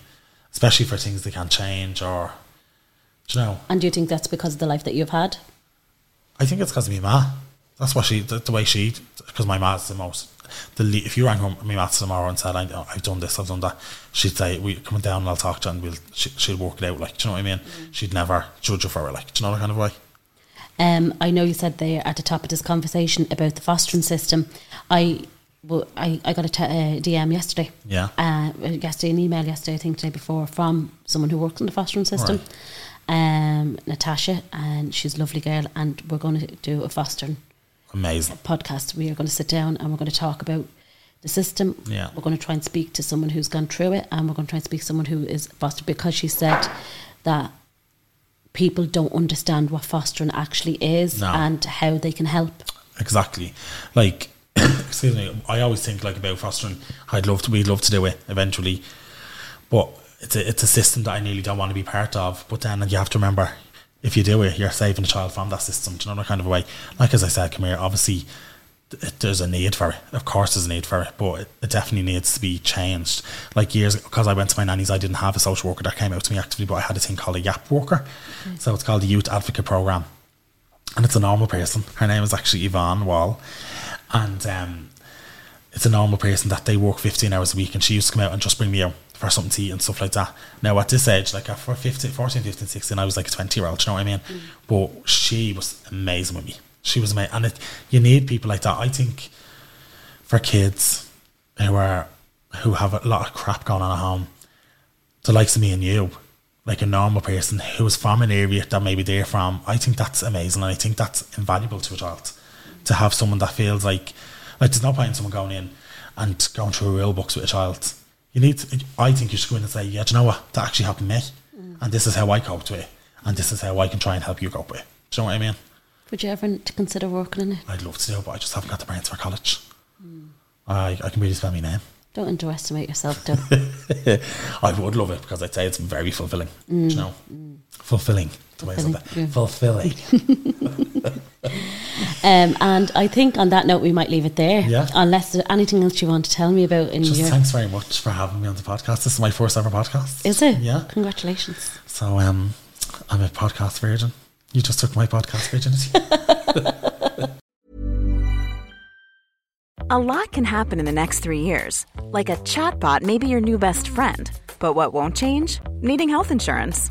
Especially for things they can't change, or do you know? And do you think that's because of the life that you've had? I think it's because of my ma. That's why she, the, the way she, because my ma's the most. The le- if you rang her, my ma tomorrow and said, I, "I've done this, I've done that," she'd say, "We come down and I'll talk to you and we'll she, she'll work it out." Like, do you know what I mean? She'd never judge her for it. Like, do you know that kind of way? Um, I know you said there at the top of this conversation about the fostering system. I, well, I, I got a t- uh, DM yesterday. Yeah. Uh, yesterday, an email yesterday, I think today before, from someone who works in the fostering system, um, Natasha, and she's a lovely girl, and we're going to do a fostering Amazing. podcast. We are going to sit down and we're going to talk about the system. Yeah. We're going to try and speak to someone who's gone through it, and we're going to try and speak to someone who is foster because she said that people don't understand what fostering actually is No. and how they can help. Exactly. Like, excuse me. I always think like about fostering. I'd love to. We'd love to do it eventually, but it's a it's a system that I nearly don't want to be part of. But then you have to remember, if you do it, you're saving a child from that system. Do you know that kind of a way? Like as I said, come here. Obviously, th- there's a need for it. Of course, there's a need for it, but it, it definitely needs to be changed. Like years because I went to my nanny's, I didn't have a social worker that came out to me actively, but I had a thing called a YAP worker. So it's called the Youth Advocate Program and it's a normal person. Her name is actually Yvonne Wall, and um, it's a normal person that they work 15 hours a week, and she used to come out and just bring me out for something to eat and stuff like that. Now, at this age, like for 15, 14, 15, 16, I was like a 20 year old, you know what I mean? Mm. But she was amazing with me. She was amazing. And it, you need people like that. I think for kids who are who have a lot of crap going on at home, the likes of me and you, like a normal person who's from an area that maybe they're from, I think that's amazing and I think that's invaluable to a child. To have someone that feels like like there's no point in someone going in and going through a real books with a child. You need to, I think you should go in and say, Yeah, do you know what? That actually happened to me. Mm. And this is how I coped with it. And this is how I can try and help you cope with it. Do you know what I mean? Would you ever to consider working in it? I'd love to do, but I just haven't got the brains for college. Mm. I, I can really spell my name. Don't underestimate yourself, though. I would love it because I'd say it's very fulfilling. Do you mm. know? Fulfilling. The way I said that. Fulfilling, Fulfilling. um, and I think on that note, we might leave it there. Yeah. Unless there's anything else you want to tell me about in Just your. thanks very much for having me on the podcast. This is my first ever podcast. Is it? Yeah. Congratulations. So um, I'm a podcast virgin. You just took my podcast virginity. A lot can happen in the next three years. Like a chatbot may be your new best friend. But what won't change? Needing health insurance.